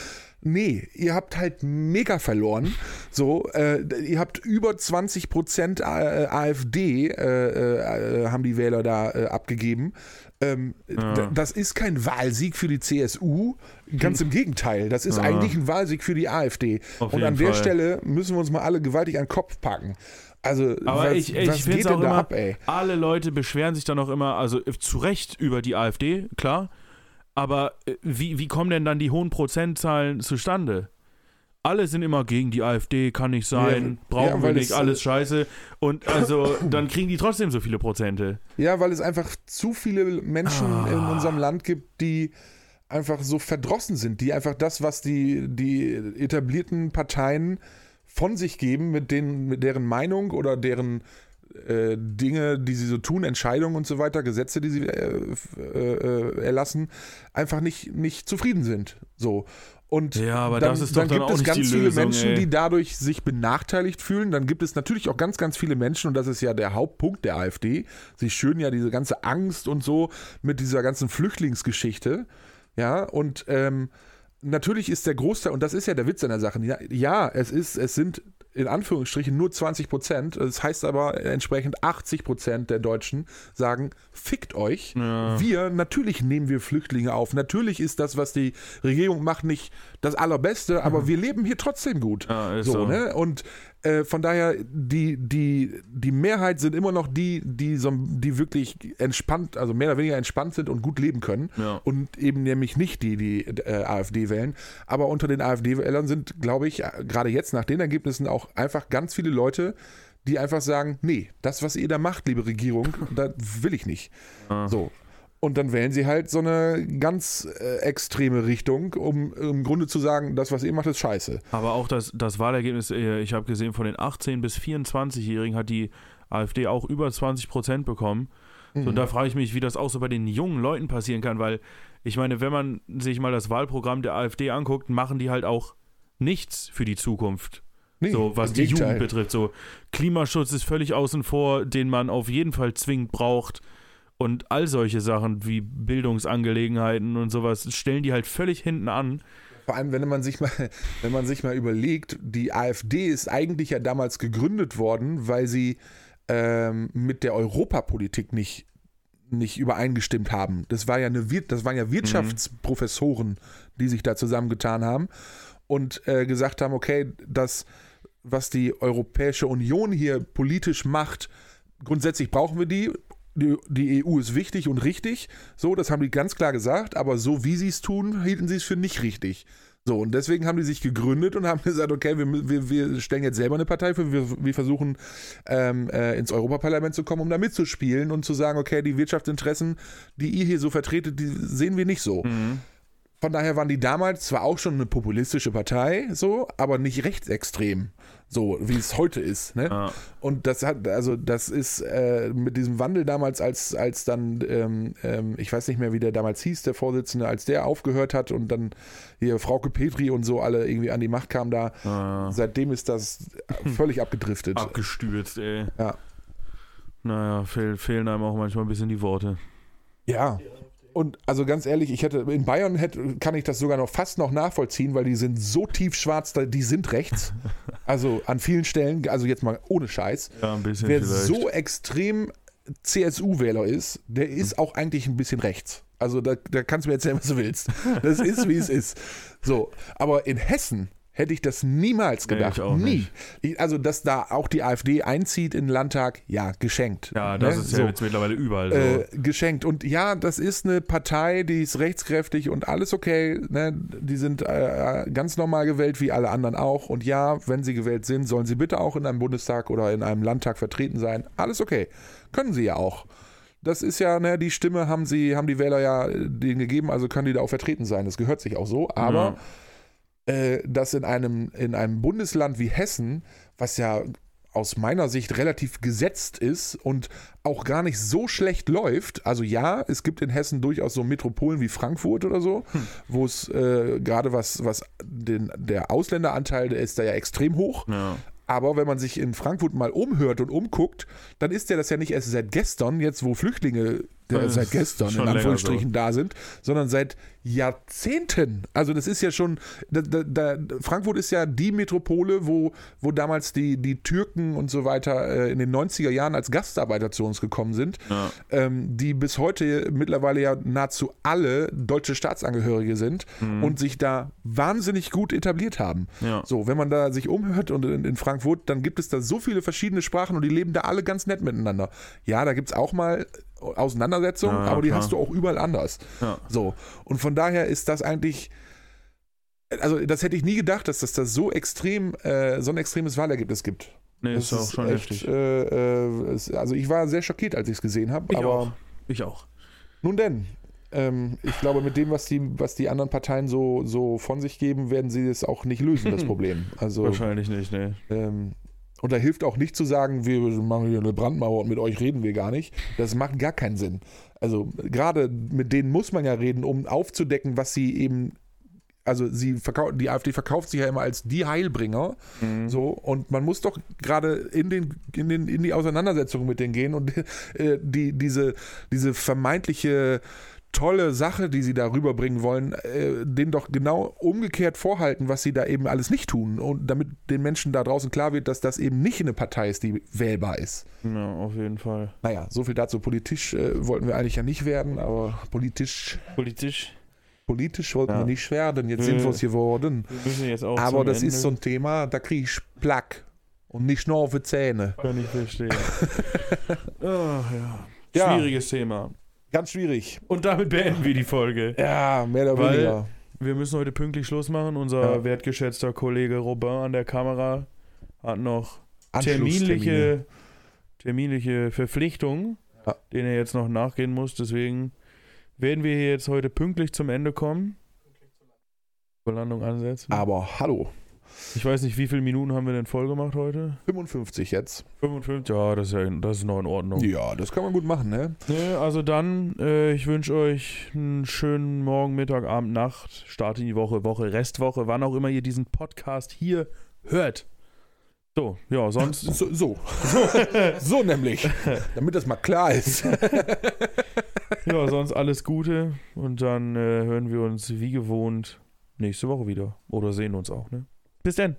Nee, ihr habt halt mega verloren. So, äh, ihr habt über 20 Prozent äh, AfD äh, äh, haben die Wähler da äh, abgegeben. Ähm, Ja. Das ist kein Wahlsieg für die CSU, ganz im Gegenteil. Das ist Ja. eigentlich ein Wahlsieg für die AfD. Auf Und an der Fall. Stelle müssen wir uns mal alle gewaltig an den Kopf packen. Also, Aber was, ich, ich was geht denn da immer, ab, ey? alle Leute beschweren sich dann auch immer, also äh, zu Recht über die AfD, klar. Aber äh, wie, wie kommen denn dann die hohen Prozentzahlen zustande? Alle sind immer gegen die AfD, kann nicht sein, Ja, brauchen ja, wir nicht, es, alles scheiße. Und also dann kriegen die trotzdem so viele Prozente. Ja, weil es einfach zu viele Menschen Ah. in unserem Land gibt, die einfach so verdrossen sind, die einfach das, was die, die etablierten Parteien von sich geben, mit, denen, mit deren Meinung oder deren äh, Dinge, die sie so tun, Entscheidungen und so weiter, Gesetze, die sie äh, äh, äh, erlassen, einfach nicht, nicht zufrieden sind. So. Und Ja, aber dann, das ist doch dann dann gibt es ganz viele Lösung, Menschen, ey. die dadurch sich benachteiligt fühlen. Dann gibt es natürlich auch ganz, ganz viele Menschen, und das ist ja der Hauptpunkt der AfD. Sie schüren ja diese ganze Angst und so mit dieser ganzen Flüchtlingsgeschichte. Ja, und ähm, natürlich ist der Großteil, und das ist ja der Witz an der Sache, ja, ja es ist, es sind in Anführungsstrichen nur 20 Prozent. Das heißt aber entsprechend 80 Prozent der Deutschen sagen, fickt euch. Ja. Wir, natürlich nehmen wir Flüchtlinge auf. Natürlich ist das, was die Regierung macht, nicht das Allerbeste, aber wir leben hier trotzdem gut. Mhm. Ja, ist so, so. ne? Und äh, von daher, die, die, die Mehrheit sind immer noch die, die, so, die wirklich entspannt, also mehr oder weniger entspannt sind und gut leben können. Ja. Und eben nämlich nicht die, die äh, AfD wählen. Aber unter den AfD-Wählern sind, glaube ich, gerade jetzt nach den Ergebnissen auch einfach ganz viele Leute, die einfach sagen, nee, das, was ihr da macht, liebe Regierung, das will ich nicht. Ah. So. Und dann wählen sie halt so eine ganz äh, extreme Richtung, um im Grunde zu sagen, das, was ihr macht, ist scheiße. Aber auch das, das Wahlergebnis, äh, ich habe gesehen, von den 18- bis 24-Jährigen hat die AfD auch über 20 Prozent bekommen. So, und da frage ich mich, wie das auch so bei den jungen Leuten passieren kann, weil ich meine, wenn man sich mal das Wahlprogramm der AfD anguckt, machen die halt auch nichts für die Zukunft. Nee, So, was die. Jugend betrifft. So, Klimaschutz ist völlig außen vor, den man auf jeden Fall zwingend braucht. Und all solche Sachen wie Bildungsangelegenheiten und sowas stellen die halt völlig hinten an. Vor allem, wenn man sich mal, wenn man sich mal überlegt, die AfD ist eigentlich ja damals gegründet worden, weil sie ähm, mit der Europapolitik nicht, nicht übereingestimmt haben. Das war ja eine, das waren ja Wirtschaftsprofessoren, die sich da zusammengetan haben und äh, gesagt haben, okay, das, was die Europäische Union hier politisch macht, grundsätzlich brauchen wir die. Die, die EU ist wichtig und richtig. So, das haben die ganz klar gesagt, aber so wie sie es tun, hielten sie es für nicht richtig. So, und deswegen haben die sich gegründet und haben gesagt, okay, wir, wir, wir stellen jetzt selber eine Partei für, wir, wir versuchen ähm, äh, ins Europaparlament zu kommen, um da mitzuspielen und zu sagen, okay, die Wirtschaftsinteressen, die ihr hier so vertretet, die sehen wir nicht so. Von daher waren die damals zwar auch schon eine populistische Partei, so, aber nicht rechtsextrem, so wie es heute ist. Ne? Ja. Und das hat, also das ist äh, mit diesem Wandel damals, als, als dann, ähm, ähm, ich weiß nicht mehr, wie der damals hieß, der Vorsitzende, als der aufgehört hat und dann hier Frauke Petri und so alle irgendwie an die Macht kamen da, Ja. seitdem ist das völlig abgedriftet. Abgestürzt, ey. Ja. Naja, fehl, fehlen einem auch manchmal ein bisschen die Worte. Ja. Und also ganz ehrlich, ich hätte in Bayern hätte, kann ich das sogar noch fast noch nachvollziehen, weil die sind so tiefschwarz, die sind rechts. Also an vielen Stellen, also jetzt mal ohne Scheiß. Ja, ein bisschen Wer vielleicht. so extrem CSU-Wähler ist, der ist auch eigentlich ein bisschen rechts. Also da, da kannst du mir erzählen, was du willst. Das ist, wie es ist. So, aber in Hessen hätte ich das niemals Nee, gedacht. auch Nie. Ich, also, dass da auch die AfD einzieht in den Landtag, ja, geschenkt. ja, das Ne? ist So. ja jetzt mittlerweile überall so. Äh, geschenkt. Und ja, das ist eine Partei, die ist rechtskräftig und alles okay. Ne? Die sind äh, ganz normal gewählt, wie alle anderen auch. Und ja, wenn sie gewählt sind, sollen sie bitte auch in einem Bundestag oder in einem Landtag vertreten sein. Alles okay. Können sie ja auch. Das ist ja, ne, die Stimme haben sie, haben die Wähler ja äh, denen gegeben, also können die da auch vertreten sein. Das gehört sich auch so. Aber äh, dass in einem, in einem Bundesland wie Hessen, was ja aus meiner Sicht relativ gesetzt ist und auch gar nicht so schlecht läuft. Also ja, es gibt in Hessen durchaus so Metropolen wie Frankfurt oder so, wo es äh, gerade was, was den, der Ausländeranteil, der ist da ja extrem hoch. ja. Aber wenn man sich in Frankfurt mal umhört und umguckt, dann ist ja das ja nicht erst seit gestern, jetzt wo Flüchtlinge äh, seit gestern in Anführungsstrichen da sind, sondern seit Jahrzehnten. Also das ist ja schon, da, da, Frankfurt ist ja die Metropole, wo, wo damals die, die Türken und so weiter äh, in den 90er Jahren als Gastarbeiter zu uns gekommen sind, Ja. ähm, die bis heute mittlerweile ja nahezu alle deutsche Staatsangehörige sind und sich da wahnsinnig gut etabliert haben. Ja. So, wenn man da sich umhört und in, in Frankfurt, dann gibt es da so viele verschiedene Sprachen und die leben da alle ganz nett miteinander. Ja, da gibt es auch mal Auseinandersetzungen, Ja, aber die klar. hast du auch überall anders. Ja. So, und von daher ist das eigentlich, also das hätte ich nie gedacht, dass das da so extrem, äh, so ein extremes Wahlergebnis gibt. Nee, Das ist auch schon echt, heftig. Äh, äh, also ich war sehr schockiert, als ich es gesehen habe, Ich aber auch. Ich auch. nun denn. Ähm, ich glaube, mit dem, was die, was die anderen Parteien so, so von sich geben, werden sie es auch nicht lösen, das Problem. Also Wahrscheinlich nicht, nee. ähm, Und da hilft auch nicht zu sagen, wir machen hier eine Brandmauer und mit euch reden wir gar nicht. Das macht gar keinen Sinn. Also gerade mit denen muss man ja reden, um aufzudecken, was sie eben also sie verkauft, die AfD verkauft sich ja immer als die Heilbringer. Mhm. So, und man muss doch gerade in, den, in, den, in die Auseinandersetzung mit denen gehen und äh, die, diese, diese vermeintliche tolle Sache, die sie da rüberbringen wollen, äh, denen doch genau umgekehrt vorhalten, was sie da eben alles nicht tun. Und damit den Menschen da draußen klar wird, dass das eben nicht eine Partei ist, die wählbar ist. Ja, auf jeden Fall. Naja, so viel dazu. Politisch äh, wollten wir eigentlich ja nicht werden, aber politisch, Politisch. politisch wollten Ja. wir nicht werden. Jetzt sind wir es geworden. Wir jetzt auch Aber das Ende. ist so ein Thema, da kriege ich Plack. Und nicht nur auf die Zähne. Kann ich verstehen. Ach, ja. Ja. Schwieriges Thema. Ganz schwierig. Und damit beenden wir die Folge. Ja, mehr oder Weil- weniger. Wir müssen heute pünktlich Schluss machen. Unser Ja. wertgeschätzter Kollege Robin an der Kamera hat noch terminliche, terminliche Verpflichtungen, Ja. denen er jetzt noch nachgehen muss. Deswegen werden wir hier jetzt heute pünktlich zum Ende kommen. Belandung ansetzen. Aber hallo. Ich weiß nicht, wie viele Minuten haben wir denn voll gemacht heute? 55 jetzt. 55? Ja, das ist, ja, das ist noch in Ordnung. Ja, das kann man gut machen, ne? Ne, also dann, äh, ich wünsche euch einen schönen Morgen, Mittag, Abend, Nacht, Start in die Woche, Woche, Restwoche, wann auch immer ihr diesen Podcast hier hört. So, ja, sonst. So, so. so nämlich. Damit das mal klar ist. ja, sonst alles Gute und dann äh, hören wir uns wie gewohnt nächste Woche wieder. Oder sehen uns auch, ne? Bis dann.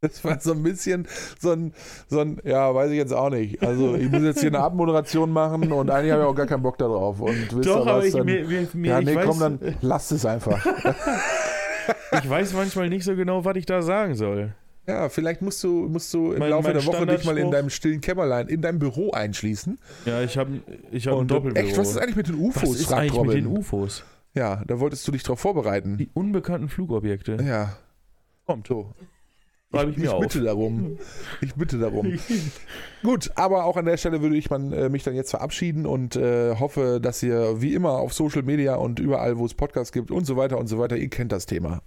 Das war so ein bisschen so ein, so ein, ja, weiß ich jetzt auch nicht. Also ich muss jetzt hier eine Abmoderation machen und eigentlich habe ich auch gar keinen Bock darauf. Und wisst ihr was, dann, mir, mir, ja, ich, nee, weiß, komm, dann lasst es einfach. ich weiß manchmal nicht so genau, was ich da sagen soll. Ja, vielleicht musst du, musst du im Mein- Laufe mein der Woche dich mal in deinem stillen Kämmerlein, in deinem Büro einschließen. Ja, ich habe ich hab ein Doppelbüro. echt, was ist eigentlich mit den was UFOs? ist fragt eigentlich mit den Robin. UFOs? Ja, da wolltest du dich drauf vorbereiten. Die unbekannten Flugobjekte. Ja, Kommt. so. Ich ich auf. bitte darum. Ich bitte darum. Gut, aber auch an der Stelle würde ich man, äh, mich dann jetzt verabschieden und äh, hoffe, dass ihr wie immer auf Social Media und überall, wo es Podcasts gibt und so weiter und so weiter, ihr kennt das Thema.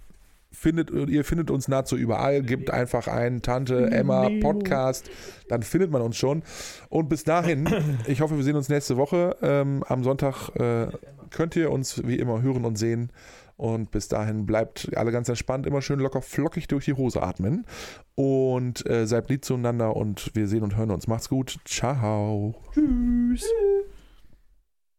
Findet, ihr findet uns nahezu überall, gebt einfach ein Tante Emma. Podcast, dann findet man uns schon. Und bis dahin, ich hoffe, wir sehen uns nächste Woche. Ähm, am Sonntag äh, könnt ihr uns wie immer hören und sehen. Und bis dahin bleibt alle ganz entspannt, immer schön locker flockig durch die Hose atmen. Und äh, seid lieb zueinander und wir sehen und hören uns. Macht's gut. Ciao. Tschüss.